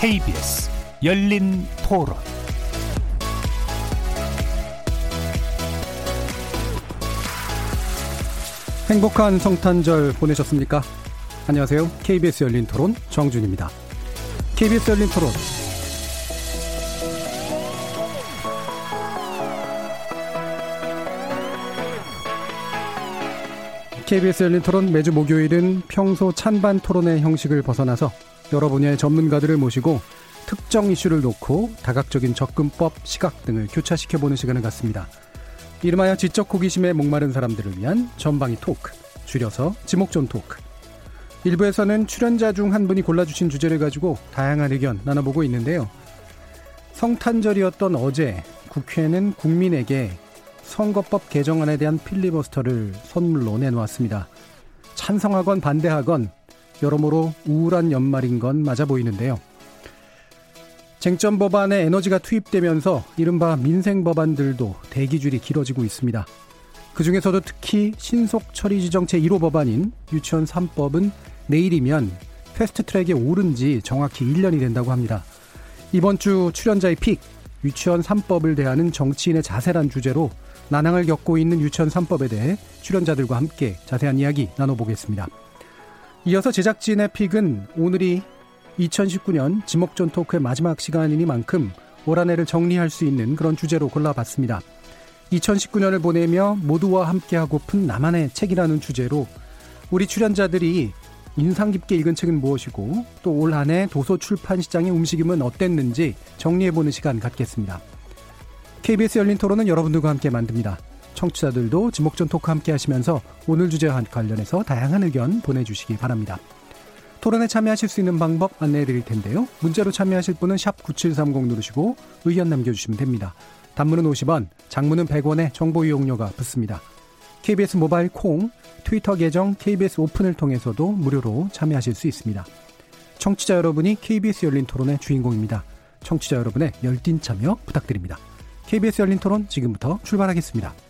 KBS 열린 토론 행복한 성탄절 보내셨습니까? 안녕하세요. KBS 열린 토론 정준입니다. KBS 열린 토론 KBS 열린 토론 매주 목요일은 평소 찬반 토론의 형식을 벗어나서 여러 분야의 전문가들을 모시고 특정 이슈를 놓고 다각적인 접근법, 시각 등을 교차시켜보는 시간을 갖습니다. 이름하여 지적 호기심에 목마른 사람들을 위한 전방위 토크, 줄여서 지목전 토크. 일부에서는 출연자 중 한 분이 골라주신 주제를 가지고 다양한 의견 나눠보고 있는데요. 성탄절이었던 어제 국회는 국민에게 선거법 개정안에 대한 필리버스터를 선물로 내놓았습니다. 찬성하건 반대하건 여러모로 우울한 연말인 건 맞아 보이는데요. 쟁점 법안에 에너지가 투입되면서 이른바 민생 법안들도 대기줄이 길어지고 있습니다. 그 중에서도 특히 신속 처리 지정 제1호 법안인 유치원 3법은 내일이면 패스트 트랙에 오른 지 정확히 1년이 된다고 합니다. 이번 주 출연자의 pick, 유치원 3법을 대하는 정치인의 자세란 주제로 난항을 겪고 있는 유치원 3법에 대해 출연자들과 함께 자세한 이야기 나눠보겠습니다. 이어서 제작진의 픽은 오늘이 2019년 지목전 토크의 마지막 시간이니만큼 올 한 해를 정리할 수 있는 그런 주제로 골라봤습니다. 2019년을 보내며 모두와 함께하고픈 나만의 책이라는 주제로 우리 출연자들이 인상 깊게 읽은 책은 무엇이고 또 올 한해 도서 출판 시장의 움직임은 어땠는지 정리해보는 시간 갖겠습니다. KBS 열린 토론은 여러분들과 함께 만듭니다. 청취자들도 지목전 토크 함께 하시면서 오늘 주제와 관련해서 다양한 의견 보내주시기 바랍니다. 토론에 참여하실 수 있는 방법 안내해 드릴 텐데요. 문자로 참여하실 분은 9730 누르시고 의견 남겨주시면 됩니다. 단문은 50원, 장문은 100원에 정보 이용료가 붙습니다. KBS 모바일 콩, 트위터 계정 KBS 오픈을 통해서도 무료로 참여하실 수 있습니다. 청취자 여러분이 KBS 열린 토론의 주인공입니다. 청취자 여러분의 열띤 참여 부탁드립니다. KBS 열린 토론 지금부터 출발하겠습니다.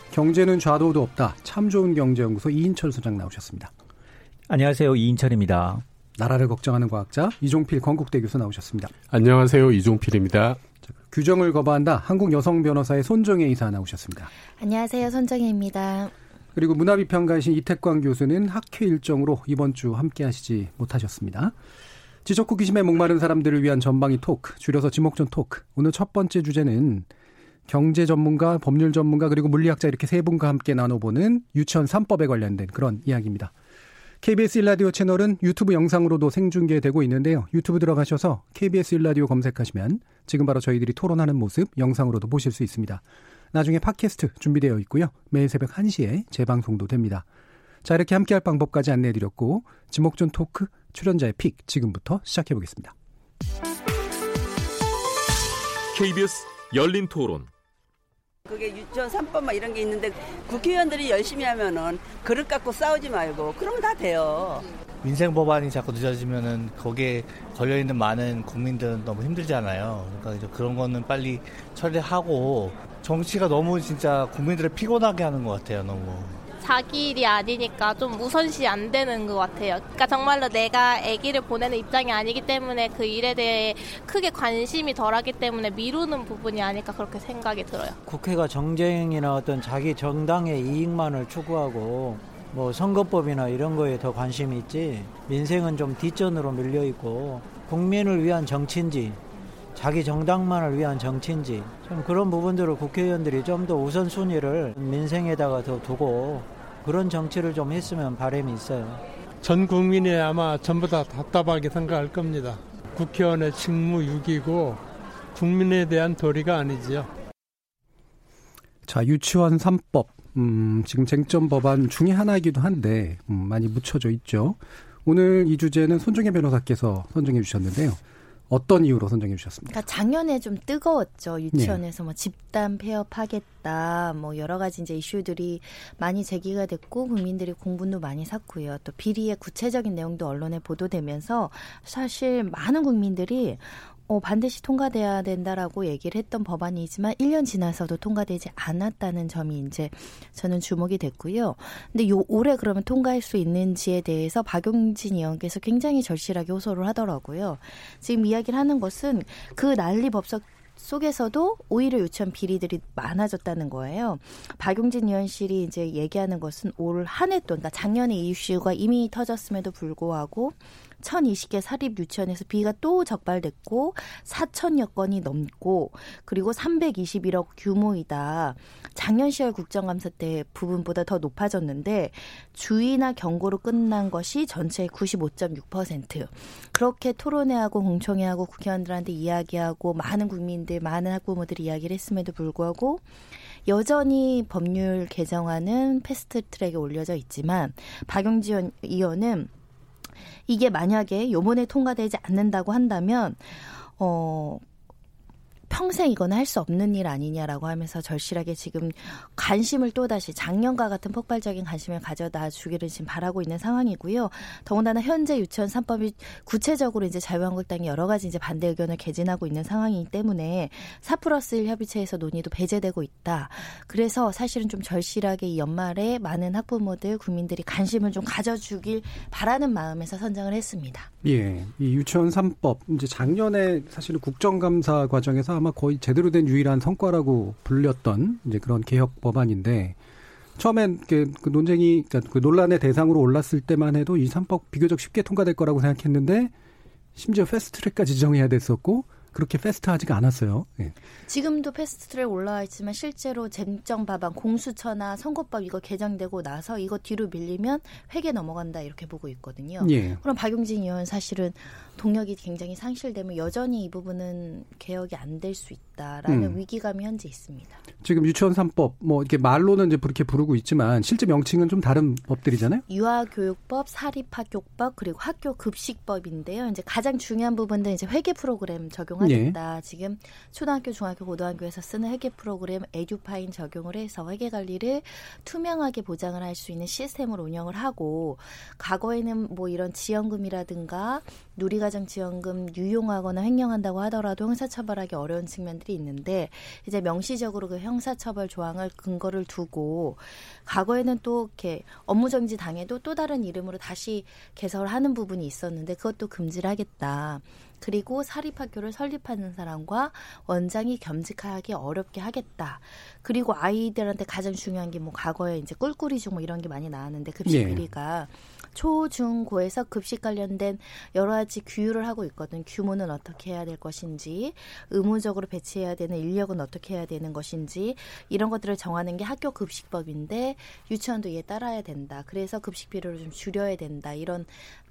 경제는 좌도도 없다. 참 좋은 경제연구소 이인철 소장 나오셨습니다. 안녕하세요. 이인철입니다. 나라를 걱정하는 과학자 이종필 건국대 교수 나오셨습니다. 안녕하세요. 이종필입니다. 자, 규정을 거부한다. 한국 여성 변호사의 손정혜 이사 나오셨습니다. 안녕하세요. 손정혜입니다. 그리고 문화비평가이신 이태광 교수는 학회 일정으로 이번 주 함께 하시지 못하셨습니다. 지적 호기심에 목마른 사람들을 위한 전방위 토크, 줄여서 지목전 토크. 오늘 첫 번째 주제는 경제 전문가, 법률 전문가, 그리고 물리학자 이렇게 세 분과 함께 나눠보는 유치원 3법에 관련된 그런 이야기입니다. KBS 일라디오 채널은 유튜브 영상으로도 생중계되고 있는데요. 유튜브 들어가셔서 KBS 일라디오 검색하시면 지금 바로 저희들이 토론하는 모습 영상으로도 보실 수 있습니다. 나중에 팟캐스트 준비되어 있고요. 매일 새벽 1시에 재방송도 됩니다. 자, 이렇게 함께할 방법까지 안내해드렸고 지목전 토크 출연자의 픽 지금부터 시작해보겠습니다. KBS 열린 토론 그게 유치원 3법 막 이런 게 있는데 국회의원들이 열심히 하면은 그릇 갖고 싸우지 말고 그러면 다 돼요. 민생 법안이 자꾸 늦어지면은 거기에 걸려 있는 많은 국민들은 너무 힘들잖아요. 그러니까 이제 그런 거는 빨리 처리하고 정치가 너무 진짜 국민들을 피곤하게 하는 것 같아요. 너무. 자기 일이 아니니까 좀 우선시 안 되는 것 같아요. 그러니까 정말로 내가 아기를 보내는 입장이 아니기 때문에 그 일에 대해 크게 관심이 덜하기 때문에 미루는 부분이 아닐까 그렇게 생각이 들어요. 국회가 정쟁이나 어떤 자기 정당의 이익만을 추구하고 뭐 선거법이나 이런 거에 더 관심이 있지 민생은 좀 뒷전으로 밀려 있고 국민을 위한 정치인지 자기 정당만을 위한 정치인지 좀 그런 부분들을 국회의원들이 좀 더 우선순위를 민생에다가 더 두고 그런 정치를 좀 했으면 바람이 있어요. 전 국민이 아마 전부 다 답답하게 생각할 겁니다. 국회의원의 직무유기고 국민에 대한 도리가 아니지요. 자, 유치원 3법. 음, 지금 쟁점 법안 중의 하나이기도 한데 음, 많이 묻혀져 있죠. 오늘 이 주제는 손정혜 변호사께서 선정해 주셨는데요. 어떤 이유로 선정해 주셨습니까? 그러니까 작년에 좀 뜨거웠죠. 유치원에서 네. 뭐 집단 폐업하겠다, 뭐 여러 가지 이제 이슈들이 많이 제기가 됐고 국민들이 공분도 많이 샀고요. 또 비리의 구체적인 내용도 언론에 보도되면서 사실 많은 국민들이 어, 반드시 통과돼야 된다라고 얘기를 했던 법안이지만 1년 지나서도 통과되지 않았다는 점이 이제 저는 주목이 됐고요. 근데 요 올해 그러면 통과할 수 있는지에 대해서 박용진 의원께서 굉장히 절실하게 호소를 하더라고요. 지금 이야기를 하는 것은 그 난리 법석 속에서도 오히려 유치원 비리들이 많아졌다는 거예요. 박용진 의원실이 이제 얘기하는 것은 올 한 해 동안, 그러니까 작년에 이슈가 이미 터졌음에도 불구하고 1,020개 사립 유치원에서 비가 또 적발됐고 4천여 건이 넘고 그리고 321억 규모이다. 작년 10월 국정감사 때 부분보다 더 높아졌는데 주의나 경고로 끝난 것이 전체의 95.6%. 그렇게 토론회하고 공청회하고 국회의원들한테 이야기하고 많은 국민들, 많은 학부모들이 이야기를 했음에도 불구하고 여전히 법률 개정안은 패스트 트랙에 올려져 있지만 박용지 의원은 이게 만약에 요번에 통과되지 않는다고 한다면 어 평생 이건 할 수 없는 일 아니냐라고 하면서 절실하게 지금 관심을 또다시 작년과 같은 폭발적인 관심을 가져다 주기를 지금 바라고 있는 상황이고요. 더군다나 현재 유치원 3법이 구체적으로 이제 자유한국당이 여러 가지 이제 반대 의견을 개진하고 있는 상황이기 때문에 4 플러스 1 협의체에서 논의도 배제되고 있다. 그래서 사실은 좀 절실하게 이 연말에 많은 학부모들, 국민들이 관심을 좀 가져주길 바라는 마음에서 선정을 했습니다. 예. 이 유치원 3법, 이제 작년에 사실은 국정감사 과정에서 아마 거의 제대로 된 유일한 성과라고 불렸던 이제 그런 개혁 법안인데 처음엔 그, 그 논쟁이 그러니까 그 논란의 대상으로 올랐을 때만 해도 이 3법 비교적 쉽게 통과될 거라고 생각했는데 심지어 패스트트랙까지 지정해야 됐었고 그렇게 패스트하지가 않았어요. 예. 지금도 패스트트랙 올라와 있지만 실제로 쟁점 법안 공수처나 선거법 이거 개정되고 나서 이거 뒤로 밀리면 회계 넘어간다 이렇게 보고 있거든요. 예. 그럼 박용진 의원 사실은 동력이 굉장히 상실되면 여전히 이 부분은 개혁이 안 될 수 있다라는 음. 위기감이 현재 있습니다. 지금 유치원 3법 뭐 이렇게 말로는 이제 그렇게 부르고 있지만 실제 명칭은 좀 다른 법들이잖아요. 유아교육법, 사립학교법 그리고 학교 급식법인데요. 이제 가장 중요한 부분은 이제 회계 프로그램 적용하겠다. 예. 지금 초등학교, 중학교, 고등학교에서 쓰는 회계 프로그램 에듀파인 적용을 해서 회계 관리를 투명하게 보장을 할 수 있는 시스템을 운영을 하고 과거에는 뭐 이런 지원금이라든가 누리과정 지원금 유용하거나 횡령한다고 하더라도 형사처벌하기 어려운 측면들이 있는데 이제 명시적으로 그 형사처벌 조항을 근거를 두고 과거에는 또 이렇게 업무정지 당해도 또 다른 이름으로 다시 개설을 하는 부분이 있었는데 그것도 금지를 하겠다. 그리고 사립학교를 설립하는 사람과 원장이 겸직하기 어렵게 하겠다. 그리고 아이들한테 가장 중요한 게 뭐 과거에 이제 꿀꿀이중 뭐 이런 게 많이 나왔는데 급식 예. 비리가 초, 중, 고에서 급식 관련된 여러 가지 규율을 하고 있거든. 규모는 어떻게 해야 될 것인지, 의무적으로 배치해야 되는 인력은 어떻게 해야 되는 것인지, 이런 것들을 정하는 게 학교 급식법인데, 유치원도 이에 따라야 된다. 그래서 급식 비율을 좀 줄여야 된다. 이런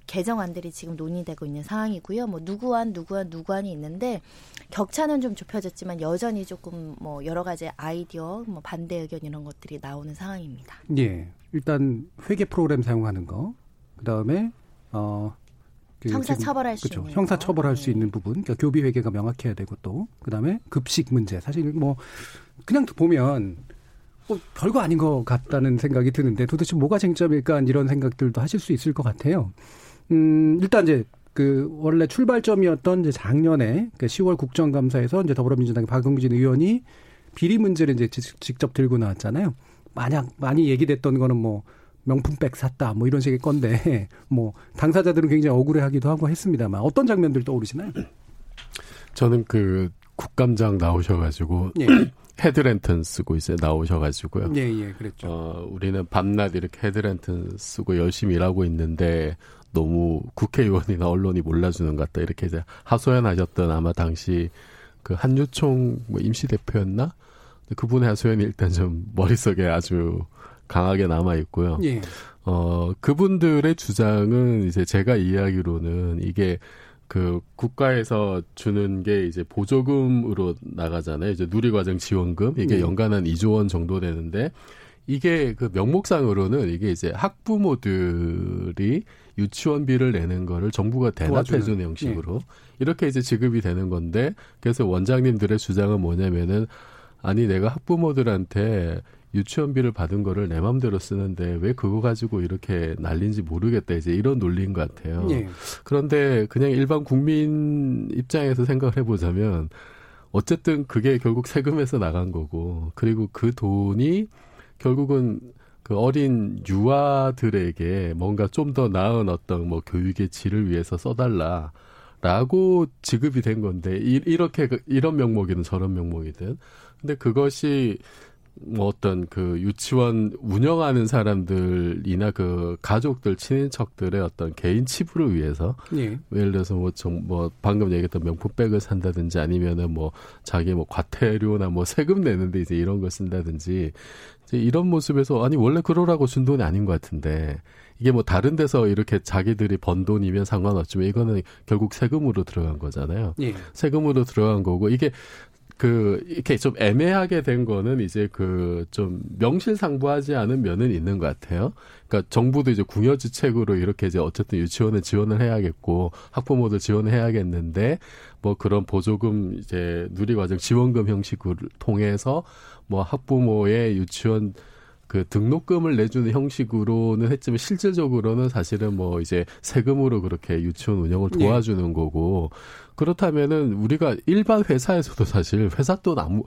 개정안들이 지금 논의되고 있는 상황이고요. 뭐 누구한 누구한 누구한이 있는데 격차는 좀 좁혀졌지만 여전히 조금 뭐 여러 가지 아이디어, 뭐 반대 의견 이런 것들이 나오는 상황입니다. 예. 일단 회계 프로그램 사용하는 거, 그 다음에 어그 형사 처벌할 수 그렇죠. 있는 형사 처벌할 수 네. 있는 부분, 그러니까 교비 회계가 명확해야 되고 또 그다음에 급식 문제. 사실 뭐 그냥 보면 뭐 별거 아닌 것 같다는 생각이 드는데 도대체 뭐가 쟁점일까 이런 생각들도 하실 수 있을 것 같아요. 음, 일단 이제 그 원래 출발점이었던 이제 작년에 그 10월 국정감사에서 이제 더불어민주당의 박용진 의원이 비리 문제를 이제 직접 들고 나왔잖아요. 만약 많이 얘기됐던 거는 뭐 명품백 샀다 뭐 이런 식의 건데 뭐 당사자들은 굉장히 억울해하기도 하고 했습니다만 어떤 장면들 떠오르시나요? 저는 그 국감장 나오셔가지고 예. 헤드랜턴 쓰고 있어요. 나오셔가지고요. 예, 예, 그랬죠. 어, 우리는 밤낮 이렇게 헤드랜턴 쓰고 열심히 일하고 있는데 너무 국회의원이나 언론이 몰라주는 것 같다. 이렇게 이제 하소연하셨던 아마 당시 그 한유총 뭐 임시 대표였나? 그분의 하소연이 일단 좀 머릿속에 아주 강하게 남아 있고요. 예. 어, 그분들의 주장은 이제 제가 이야기로는 이게 그 국가에서 주는 게 이제 보조금으로 나가잖아요. 이제 누리과정 지원금 이게 네. 연간 한 2조 원 정도 되는데 이게 그 명목상으로는 이게 이제 학부모들이 유치원비를 내는 거를 정부가 대납해주는 형식으로 예. 이렇게 이제 지급이 되는 건데 그래서 원장님들의 주장은 뭐냐면은 아니 내가 학부모들한테 유치원비를 받은 거를 내 맘대로 쓰는데 왜 그거 가지고 이렇게 날린지 모르겠다 이제 이런 논리인 것 같아요. 예. 그런데 그냥 일반 국민 입장에서 생각을 해보자면 어쨌든 그게 결국 세금에서 나간 거고 그리고 그 돈이 결국은 그 어린 유아들에게 뭔가 좀 더 나은 어떤 뭐 교육의 질을 위해서 써달라. 라고 지급이 된 건데 이, 이렇게 그, 이런 명목이든 저런 명목이든 근데 그것이 뭐 어떤 그 유치원 운영하는 사람들이나 그 가족들 친인척들의 어떤 개인 치부를 위해서 예. 예를 들어서 뭐, 좀, 뭐 방금 얘기했던 명품백을 산다든지 아니면은 뭐 자기 뭐 과태료나 뭐 세금 내는데 이제 이런 걸 쓴다든지 이제 이런 모습에서 아니 원래 그러라고 준 돈이 아닌 것 같은데 이게 뭐 다른 데서 이렇게 자기들이 번 돈이면 상관없지만 이거는 결국 세금으로 들어간 거잖아요. 예. 세금으로 들어간 거고 이게 그 이렇게 좀 애매하게 된 거는 이제 그 좀 명실상부하지 않은 면은 있는 것 같아요. 그러니까 정부도 이제 궁여지책으로 이렇게 이제 어쨌든 유치원에 지원을 해야겠고 학부모들 지원을 해야겠는데 뭐 그런 보조금 이제 누리과정 지원금 형식을 통해서 뭐 학부모의 유치원 그 등록금을 내주는 형식으로는 했지만 실질적으로는 사실은 뭐 이제 세금으로 그렇게 유치원 운영을 네. 도와주는 네. 거고 그렇다면은 우리가 일반 회사에서도 사실 회사 돈 아무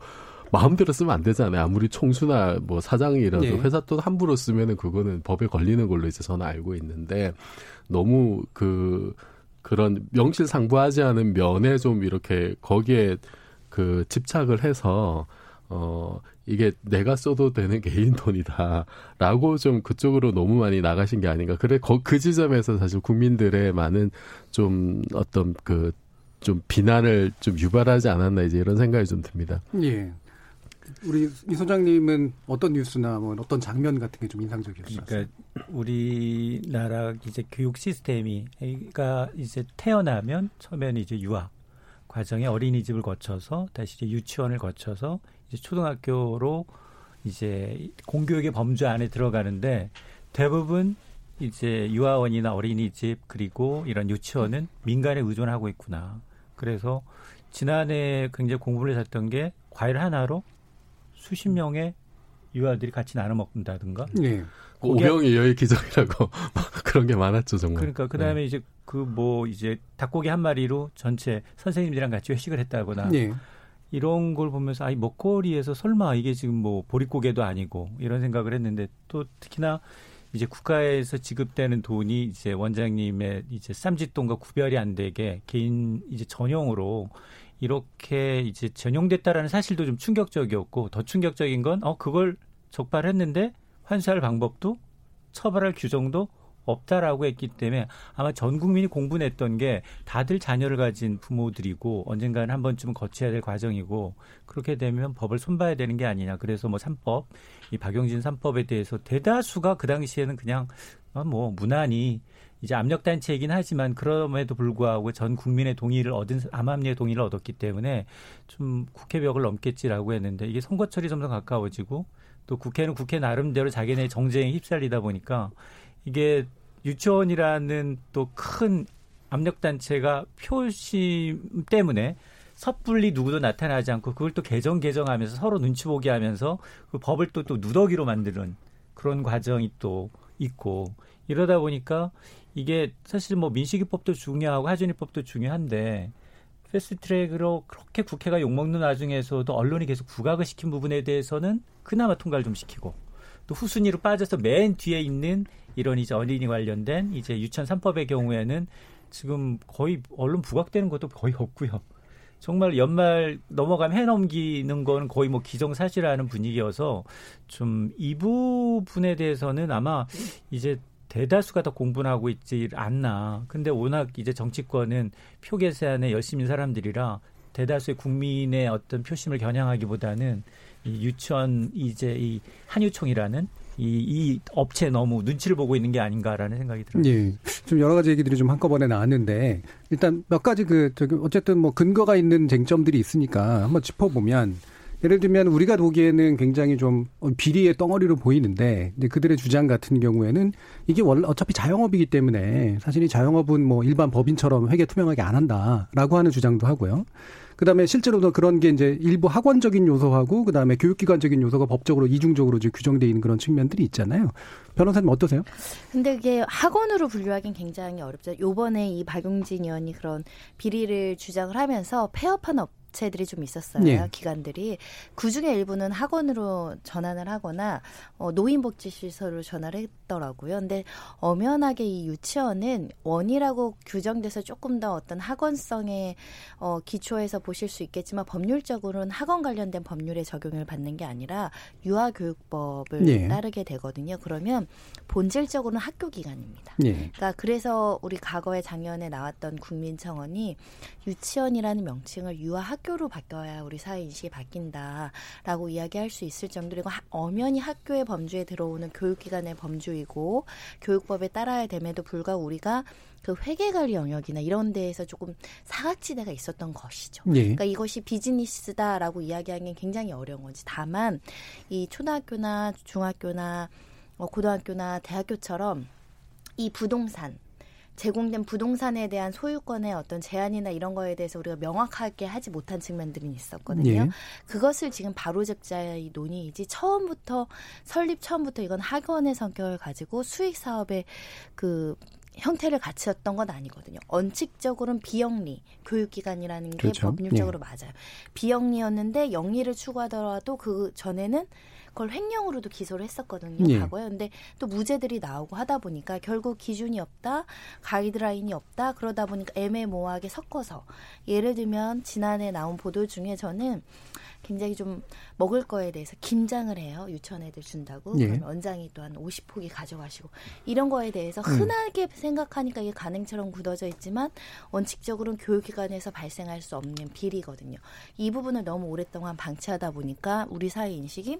마음대로 쓰면 안 되잖아요. 아무리 총수나 뭐 사장이라도 네. 회사 돈 함부로 쓰면은 그거는 법에 걸리는 걸로 이제 저는 알고 있는데 너무 그 그런 명실상부하지 않은 면에 좀 이렇게 거기에 그 집착을 해서 어, 이게 내가 써도 되는 개인 돈이다라고 좀 그쪽으로 너무 많이 나가신 게 아닌가. 그래, 거, 그 지점에서 사실 국민들의 많은 좀 어떤 그 좀 비난을 좀 유발하지 않았나 이제 이런 생각이 좀 듭니다. 예. 우리 이 소장님은 어떤 뉴스나 뭐 어떤 장면 같은 게 좀 인상적이었어요? 그러니까 우리나라 이제 교육 시스템이 그러니까 이제 태어나면 처음에는 이제 유아 과정에 어린이집을 거쳐서 다시 이제 유치원을 거쳐서 이제 초등학교로 이제 공교육의 범주 안에 들어가는데 대부분 이제 유아원이나 어린이집 그리고 이런 유치원은 민간에 의존하고 있구나. 그래서 지난해 굉장히 공부를 했던 게 과일 하나로 수십 명의 유아들이 같이 나눠 먹는다든가. 네. 오병이 여의 기적이라고 그런 게 많았죠 정말. 그러니까 그 다음에 네. 이제 그 뭐 이제 닭고기 한 마리로 전체 선생님들이랑 같이 회식을 했다거나 네. 이런 걸 보면서 아이 먹거리에서 설마 이게 지금 뭐 보릿고개도 아니고 이런 생각을 했는데 또 특히나 이제 국가에서 지급되는 돈이 이제 원장님의 이제 쌈짓돈과 구별이 안 되게 개인 이제 전용으로 이렇게 이제 전용됐다라는 사실도 좀 충격적이었고 더 충격적인 건 어 그걸 적발했는데 환수할 방법도 처벌할 규정도 없다라고 했기 때문에 아마 전 국민이 공분했던 게 다들 자녀를 가진 부모들이고 언젠가는 한 번쯤은 거쳐야 될 과정이고 그렇게 되면 법을 손봐야 되는 게 아니냐. 그래서 뭐 삼법, 이 박용진 삼법에 대해서 대다수가 그 당시에는 그냥 어, 뭐 무난히 이제 압력 단체이긴 하지만 그럼에도 불구하고 전 국민의 동의를 얻은 암암리의 동의를 얻었기 때문에 좀 국회 벽을 넘겠지라고 했는데 이게 선거철이 점점 가까워지고 또 국회는 국회 나름대로 자기네 정쟁에 휩쓸리다 보니까 이게 유치원이라는 또 큰 압력 단체가 표심 때문에 섣불리 누구도 나타나지 않고 그걸 또 개정 개정하면서 서로 눈치 보게 하면서 그 법을 또 또 누더기로 만드는 그런 과정이 또 있고 이러다 보니까 이게 사실 뭐 민식이법도 중요하고 하준이법도 중요한데 패스트트랙으로 그렇게 국회가 욕먹는 와중에서도 언론이 계속 부각을 시킨 부분에 대해서는 그나마 통과를 좀 시키고 또 후순위로 빠져서 맨 뒤에 있는 이런 이제 어린이 관련된 이제 유치원 3법의 경우에는 지금 거의 언론 부각되는 것도 거의 없고요. 정말 연말 넘어가면 해 넘기는 거는 거의 뭐 기정사실하는 분위기여서 좀 이 부분에 대해서는 아마 이제 대다수가 더 공분하고 있지 않나. 근데 워낙 이제 정치권은 표 계산에 열심인 사람들이라 대다수의 국민의 어떤 표심을 겨냥하기보다는 이 유치원 이제 이 한유총이라는 이, 이 업체 너무 눈치를 보고 있는 게 아닌가라는 생각이 들어요. 예. 좀 여러 가지 얘기들이 좀 한꺼번에 나왔는데 일단 몇 가지 그 저기 어쨌든 뭐 근거가 있는 쟁점들이 있으니까 한번 짚어보면 예를 들면 우리가 보기에는 굉장히 좀 비리의 덩어리로 보이는데 그들의 주장 같은 경우에는 이게 원래 어차피 자영업이기 때문에 사실 이 자영업은 뭐 일반 법인처럼 회계 투명하게 안 한다라고 하는 주장도 하고요. 그다음에 실제로도 그런 게 이제 일부 학원적인 요소하고 그다음에 교육기관적인 요소가 법적으로 이중적으로 이제 규정돼 있는 그런 측면들이 있잖아요. 변호사님 어떠세요? 근데 그게 학원으로 분류하기는 굉장히 어렵죠. 요번에 이 박용진 의원이 그런 비리를 주장을 하면서 폐업한 업 업체들이 좀 있었어요. 예. 기관들이 그 중에 일부는 학원으로 전환을 하거나 어, 노인복지시설로 전환을 했더라고요. 근데 엄연하게 이 유치원은 원이라고 규정돼서 조금 더 어떤 학원성의 어, 기초에서 보실 수 있겠지만 법률적으로는 학원 관련된 법률에 적용을 받는 게 아니라 유아교육법을 예. 따르게 되거든요. 그러면 본질적으로는 학교 기관입니다. 예. 그러니까 그래서 우리 과거에 작년에 나왔던 국민청원이 유치원이라는 명칭을 유아학 학교로 바뀌어야 우리 사회 인식이 바뀐다라고 이야기할 수 있을 정도로 엄연히 학교의 범주에 들어오는 교육기관의 범주이고 교육법에 따라야 됨에도 불구하고 우리가 그 회계관리 영역이나 이런 데에서 조금 사각지대가 있었던 것이죠. 네. 그러니까 이것이 비즈니스다라고 이야기하기는 굉장히 어려운 거지. 다만 이 초등학교나 중학교나 어, 고등학교나 대학교처럼 이 부동산 제공된 부동산에 대한 소유권의 어떤 제한이나 이런 거에 대해서 우리가 명확하게 하지 못한 측면들이 있었거든요. 예. 그것을 지금 바로잡자의 논의이지 처음부터 설립 처음부터 이건 학원의 성격을 가지고 수익 사업의 그 형태를 갖췄던 건 아니거든요. 원칙적으로는 비영리 교육기관이라는 게 그렇죠. 법률적으로 예. 맞아요. 비영리였는데 영리를 추구하더라도 그 전에는 그걸 횡령으로도 기소를 했었거든요. 예. 과거에. 근데 또 무죄들이 나오고 하다 보니까 결국 기준이 없다, 가이드라인이 없다. 그러다 보니까 애매모호하게 섞어서 예를 들면 지난해 나온 보도 중에 저는 굉장히 좀 먹을 거에 대해서 김장을 해요. 유치원 애들 준다고. 예. 그러면 원장이 또 한 50포기 가져가시고 이런 거에 대해서 음. 흔하게 음. 생각하니까 이게 가능처럼 굳어져 있지만 원칙적으로는 교육기관에서 발생할 수 없는 비리거든요. 이 부분을 너무 오랫동안 방치하다 보니까 우리 사회 인식이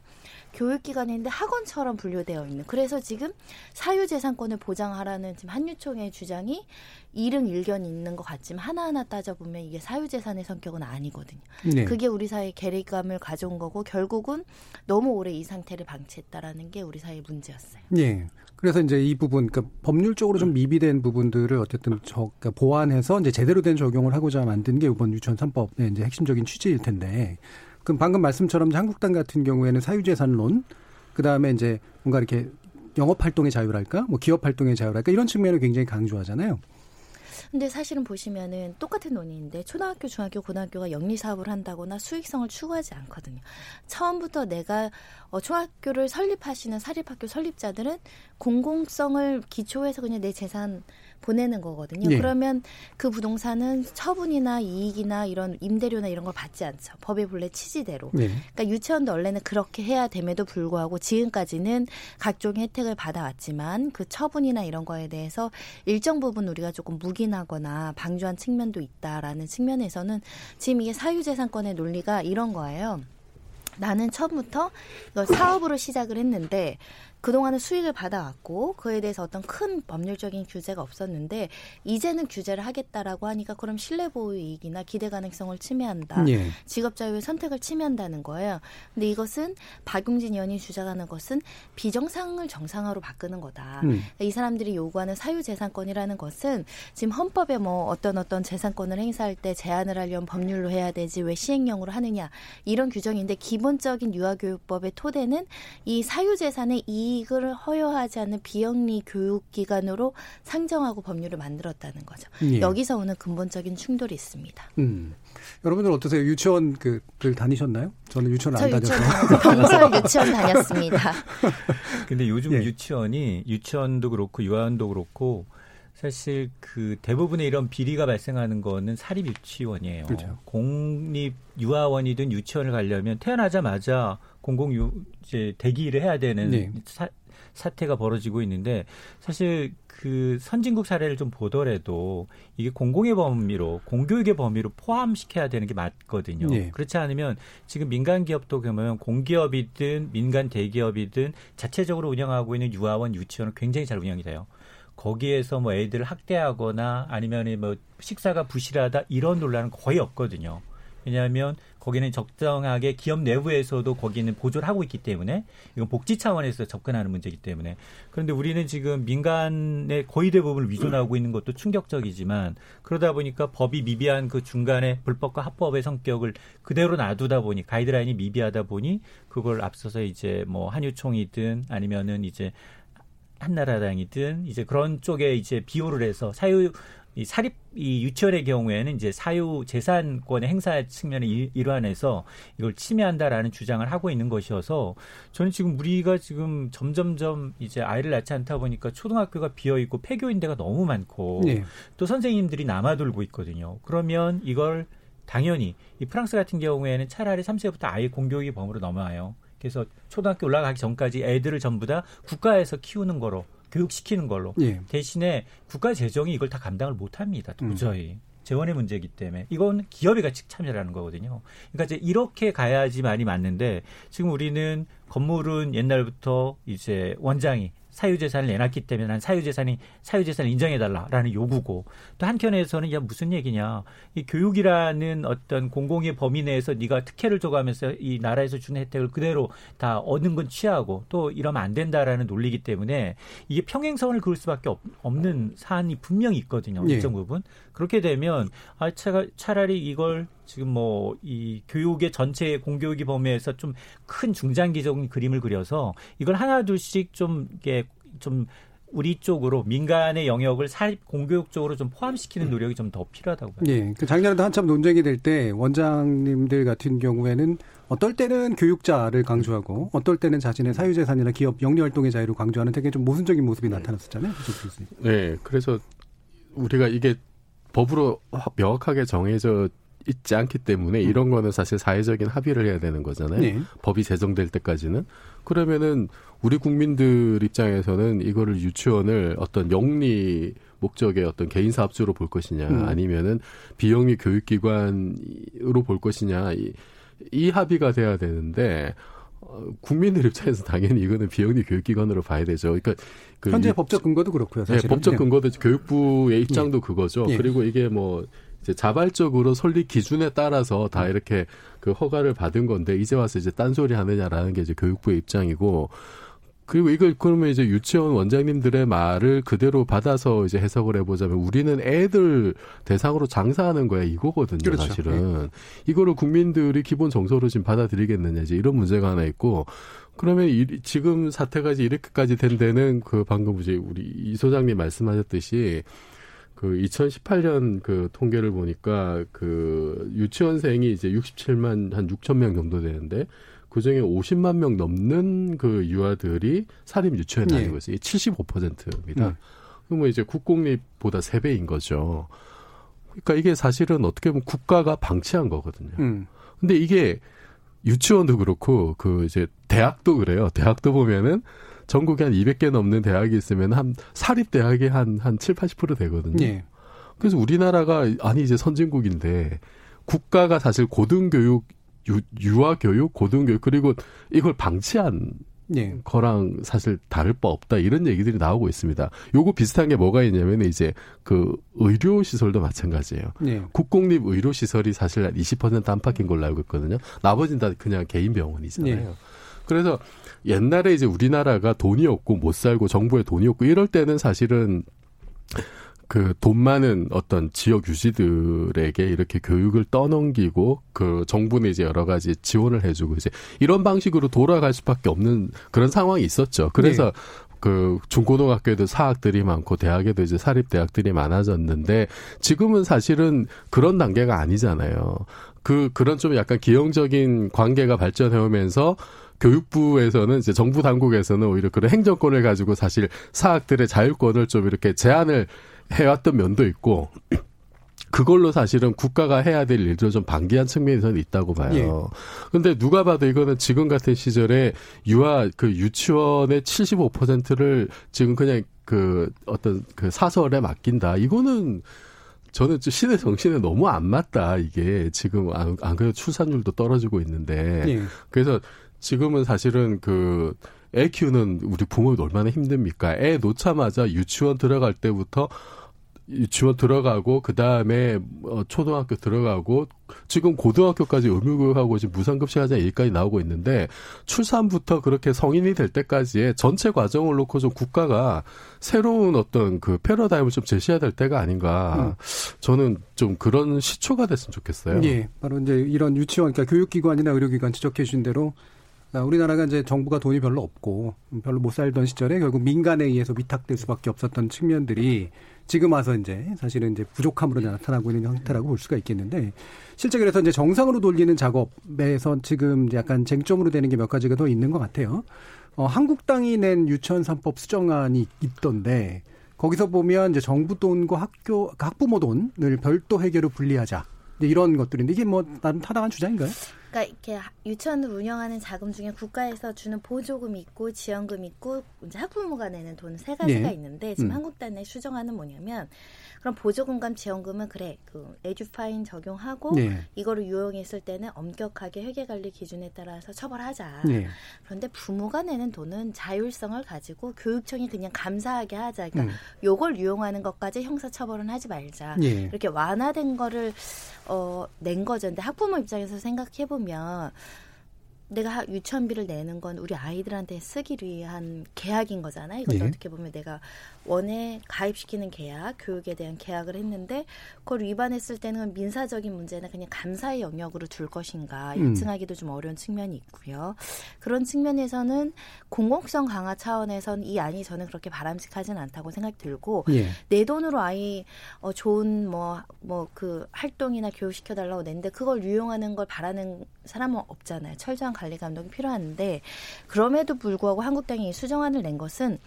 교육기관인데 학원처럼 분류되어 있는. 그래서 지금 사유재산권을 보장하라는 지금 한유총의 주장이 일응 일견 있는 것 같지만 하나하나 따져보면 이게 사유재산의 성격은 아니거든요. 네. 그게 우리 사회의 괴리감을 가져온 거고 결국은 너무 오래 이 상태를 방치했다라는 게 우리 사회의 문제였어요. 네. 그래서 이제 이 부분, 그러니까 법률적으로 좀 미비된 부분들을 어쨌든 저, 그러니까 보완해서 이제 제대로 된 적용을 하고자 만든 게 이번 유치원 3법의 이제 핵심적인 취지일 텐데, 그럼 방금 말씀처럼 한국당 같은 경우에는 사유재산론, 그 다음에 이제 뭔가 이렇게 영업 활동의 자유랄까, 뭐 기업 활동의 자유랄까 이런 측면을 굉장히 강조하잖아요. 근데 사실은 보시면은 똑같은 논의인데 초등학교, 중학교, 고등학교가 영리 사업을 한다거나 수익성을 추구하지 않거든요. 처음부터 내가 어, 초학교를 설립하시는 사립학교 설립자들은 공공성을 기초해서 그냥 내 재산 보내는 거거든요. 네. 그러면 그 부동산은 처분이나 이익이나 이런 임대료나 이런 걸 받지 않죠. 법의 본래 취지대로. 네. 그러니까 유치원도 원래는 그렇게 해야 됨에도 불구하고 지금까지는 각종의 혜택을 받아왔지만 그 처분이나 이런 거에 대해서 일정 부분 우리가 조금 묵인하거나 방조한 측면도 있다라는 측면에서는 지금 이게 사유재산권의 논리가 이런 거예요. 나는 처음부터 이걸 사업으로 시작을 했는데 그동안은 수익을 받아왔고 그에 대해서 어떤 큰 법률적인 규제가 없었는데 이제는 규제를 하겠다라고 하니까 그럼 신뢰 보호 이익이나 기대 가능성을 침해한다. 예. 직업 자유의 선택을 침해한다는 거예요. 근데 이것은 박용진 의원이 주장하는 것은 비정상을 정상화로 바꾸는 거다. 음. 이 사람들이 요구하는 사유 재산권이라는 것은 지금 헌법에 뭐 어떤 어떤 재산권을 행사할 때 제한을 하려면 법률로 해야 되지 왜 시행령으로 하느냐 이런 규정인데 기본적인 유아교육법의 토대는 이 사유 재산의 이 이익을 허용하지 않는 비영리 교육기관으로 상정하고 법률을 만들었다는 거죠. 예. 여기서 오는 근본적인 충돌이 있습니다. 음. 여러분들 어떠세요? 유치원 그들 다니셨나요? 저는 유치원 안 다녔어요. 병설 유치원 다녔습니다. 근데 요즘 예. 유치원이 유치원도 그렇고 유아원도 그렇고 사실 그 대부분의 이런 비리가 발생하는 거는 사립 유치원이에요. 그렇죠. 공립 유아원이든 유치원을 가려면 태어나자마자 공공 유 이제 대기를 해야 되는 네. 사, 사태가 벌어지고 있는데 사실 그 선진국 사례를 좀 보더라도 이게 공공의 범위로 공교육의 범위로 포함시켜야 되는 게 맞거든요. 네. 그렇지 않으면 지금 민간 기업도 그러면 공기업이든 민간 대기업이든 자체적으로 운영하고 있는 유아원 유치원은 굉장히 잘 운영이 돼요. 거기에서 뭐 애들을 학대하거나 아니면 뭐 식사가 부실하다 이런 논란은 거의 없거든요. 왜냐하면 거기는 적정하게 기업 내부에서도 거기는 보조를 하고 있기 때문에 이건 복지 차원에서 접근하는 문제이기 때문에 그런데 우리는 지금 민간의 거의 대부분을 위존하고 있는 것도 충격적이지만 그러다 보니까 법이 미비한 그 중간에 불법과 합법의 성격을 그대로 놔두다 보니 가이드라인이 미비하다 보니 그걸 앞서서 이제 뭐 한유총이든 아니면은 이제 한나라당이든 이제 그런 쪽에 이제 비호를 해서 사유 이 사립 이 유치원의 경우에는 이제 사유 재산권의 행사 측면의 일환에서 이걸 침해한다라는 주장을 하고 있는 것이어서 저는 지금 우리가 지금 점점점 이제 아이를 낳지 않다 보니까 초등학교가 비어 있고 폐교인 데가 너무 많고 네. 또 선생님들이 남아돌고 있거든요. 그러면 이걸 당연히 이 프랑스 같은 경우에는 차라리 3세부터 아예 공교육이 범으로 넘어와요. 그래서 초등학교 올라가기 전까지 애들을 전부 다 국가에서 키우는 거로 교육시키는 걸로 예. 대신에 국가 재정이 이걸 다 감당을 못합니다. 도저히. 음. 재원의 문제이기 때문에 이건 기업이 같이 참여라는 거거든요. 그러니까 이제 이렇게 가야지많이 맞는데 지금 우리는 건물은 옛날부터 이제 원장이 사유재산을 내놨기 때문에 난 사유재산이 사유재산을 인정해달라라는 요구고 또 한켠에서는 야 무슨 얘기냐. 이 교육이라는 어떤 공공의 범위 내에서 네가 특혜를 줘가면서 이 나라에서 주는 혜택을 그대로 다 얻는 건 취하고 또 이러면 안 된다라는 논리기 때문에 이게 평행선을 그을 수밖에 없, 는 사안이 분명히 있거든요. 예. 일정 부분. 그렇게 되면 아 차가, 차라리 이걸 지금 뭐 이 교육의 전체 공교육의 범위에서 좀 큰 중장기적인 그림을 그려서 이걸 하나 둘씩 좀 이게 좀 우리 쪽으로 민간의 영역을 사립 공교육 쪽으로 좀 포함시키는 노력이 좀 더 필요하다고 봐요. 예. 그 작년에도 한참 논쟁이 될 때 원장님들 같은 경우에는 어떨 때는 교육자를 강조하고 어떨 때는 자신의 사유재산이나 기업 영리활동의 자유를 강조하는 되게 좀 모순적인 모습이 나타났었잖아요. 네. 그래서 우리가 이게 법으로 명확하게 정해져 있지 않기 때문에 음. 이런 거는 사실 사회적인 합의를 해야 되는 거잖아요. 네. 법이 제정될 때까지는. 그러면은 우리 국민들 입장에서는 이거를 유치원을 어떤 영리 목적의 어떤 개인 사업주로 볼 것이냐 음. 아니면은 비영리 교육기관으로 볼 것이냐 이, 이 합의가 돼야 되는데 어, 국민들 입장에서 당연히 이거는 비영리 교육기관으로 봐야 되죠. 그러니까 그 현재 법적 근거도 그렇고요. 사실은. 네, 법적 근거도 교육부의 입장도 예. 그거죠. 예. 그리고 이게 뭐 이제 자발적으로 설립 기준에 따라서 다 이렇게 그 허가를 받은 건데 이제 와서 이제 딴소리 하느냐라는 게 이제 교육부의 입장이고 그리고 이걸 그러면 이제 유치원 원장님들의 말을 그대로 받아서 이제 해석을 해보자면 우리는 애들 대상으로 장사하는 거야 이거거든요 그렇죠. 사실은 네. 이거를 국민들이 기본 정서로 지금 받아들이겠느냐 이제 이런 문제가 하나 있고 그러면 이, 지금 사태가 이제 이렇게까지 된 데는 그 방금 이제 우리 이 소장님 말씀하셨듯이 그 2018년 그 통계를 보니까 그 유치원생이 이제 67만 한 6천 명 정도 되는데 그 중에 50만 명 넘는 그 유아들이 사립 유치원에 네. 다니고 있어요. 75%입니다. 음. 그러면 이제 국공립보다 3배인 거죠. 그러니까 이게 사실은 어떻게 보면 국가가 방치한 거거든요. 음. 근데 이게 유치원도 그렇고 그 이제 대학도 그래요. 대학도 보면은 전국에 한 200개 넘는 대학이 있으면 한 사립 대학이 한한 7, 80% 되거든요. 예. 그래서 우리나라가 아니 이제 선진국인데 국가가 사실 고등교육 유, 유아 교육, 고등교육 그리고 이걸 방치한 예. 거랑 사실 다를 바 없다 이런 얘기들이 나오고 있습니다. 요거 비슷한 게 뭐가 있냐면 이제 그 의료 시설도 마찬가지예요. 예. 국공립 의료 시설이 사실 한 20% 안팎인 걸로 알고 있거든요. 나머지는 다 그냥 개인 병원이잖아요. 예. 그래서 옛날에 이제 우리나라가 돈이 없고 못 살고 정부에 돈이 없고 이럴 때는 사실은 그돈 많은 어떤 지역 유지들에게 이렇게 교육을 떠넘기고 그 정부는 이제 여러 가지 지원을 해주고 이제 이런 방식으로 돌아갈 수밖에 없는 그런 상황이 있었죠. 그래서 네. 그 중고등학교에도 사학들이 많고 대학에도 이제 사립 대학들이 많아졌는데 지금은 사실은 그런 단계가 아니잖아요. 그 그런 좀 약간 기형적인 관계가 발전해 오면서 교육부에서는 이제 정부 당국에서는 오히려 그런 행정권을 가지고 사실 사학들의 자율권을 좀 이렇게 제한을 해왔던 면도 있고 그걸로 사실은 국가가 해야 될 일들을 좀 방기한 측면에서는 있다고 봐요. 예. 근데 누가 봐도 이거는 지금 같은 시절에 유아 그 유치원의 75%를 지금 그냥 그 어떤 그 사설에 맡긴다. 이거는 저는 시대 정신에 너무 안 맞다. 이게 지금 안, 안 그래도 출산율도 떨어지고 있는데. 예. 그래서 지금은 사실은 그 애 키우는 우리 부모는 얼마나 힘듭니까? 애 놓자마자 유치원 들어갈 때부터 유치원 들어가고 그 다음에 어, 초등학교 들어가고 지금 고등학교까지 의무교육하고 지금 무상급식 하자 얘기까지 나오고 있는데 출산부터 그렇게 성인이 될 때까지의 전체 과정을 놓고 좀 국가가 새로운 어떤 그 패러다임을 좀 제시해야 될 때가 아닌가. 음. 저는 좀 그런 시초가 됐으면 좋겠어요. 예. 바로 이제 이런 유치원, 그러니까 교육기관이나 의료기관 지적해 주신 대로 아, 우리나라가 이제 정부가 돈이 별로 없고 별로 못 살던 시절에 결국 민간에 의해서 위탁될 수밖에 없었던 측면들이 지금 와서 이제 사실은 이제 부족함으로 나타나고 있는 형태라고 볼 수가 있겠는데 실제 그래서 이제 정상으로 돌리는 작업에서 지금 약간 쟁점으로 되는 게 몇 가지가 더 있는 것 같아요. 어, 한국당이 낸 유치원 3법 수정안이 있던데 거기서 보면 이제 정부 돈과 학교 학부모 돈을 별도 회계로 분리하자 이런 것들인데 이게 뭐 나름 타당한 주장인가요? 그러니까 이렇게 유치원을 운영하는 자금 중에 국가에서 주는 보조금이 있고 지원금 있고 이제 학부모가 내는 돈 세 가지가 네. 있는데 지금 음. 한국단의 수정안은 뭐냐면 그럼 보조금과 지원금은 그래 그 에듀파인 적용하고 네. 이거를 유용했을 때는 엄격하게 회계관리 기준에 따라서 처벌하자. 네. 그런데 부모가 내는 돈은 자율성을 가지고 교육청이 그냥 감사하게 하자. 그러니까 음. 요걸 유용하는 것까지 형사처벌은 하지 말자. 네. 이렇게 완화된 거를 어, 낸 거죠. 근데 학부모 입장에서 생각해 보면 하면 내가 유치원비를 내는 건 우리 아이들한테 쓰기 위한 계약인 거잖아요. 이것도 네. 어떻게 보면 내가 원에 가입시키는 계약, 교육에 대한 계약을 했는데 그걸 위반했을 때는 민사적인 문제나 그냥 감사의 영역으로 둘 것인가 음. 입증하기도 좀 어려운 측면이 있고요. 그런 측면에서는 공공성 강화 차원에선 이 안이 저는 그렇게 바람직하지는 않다고 생각 들고 예. 내 돈으로 아이 어, 좋은 뭐 뭐 그 활동이나 교육 시켜달라고 냈는데 그걸 유용하는 걸 바라는 사람은 없잖아요. 철저한 관리 감독이 필요한데 그럼에도 불구하고 한국당이 수정안을 낸 것은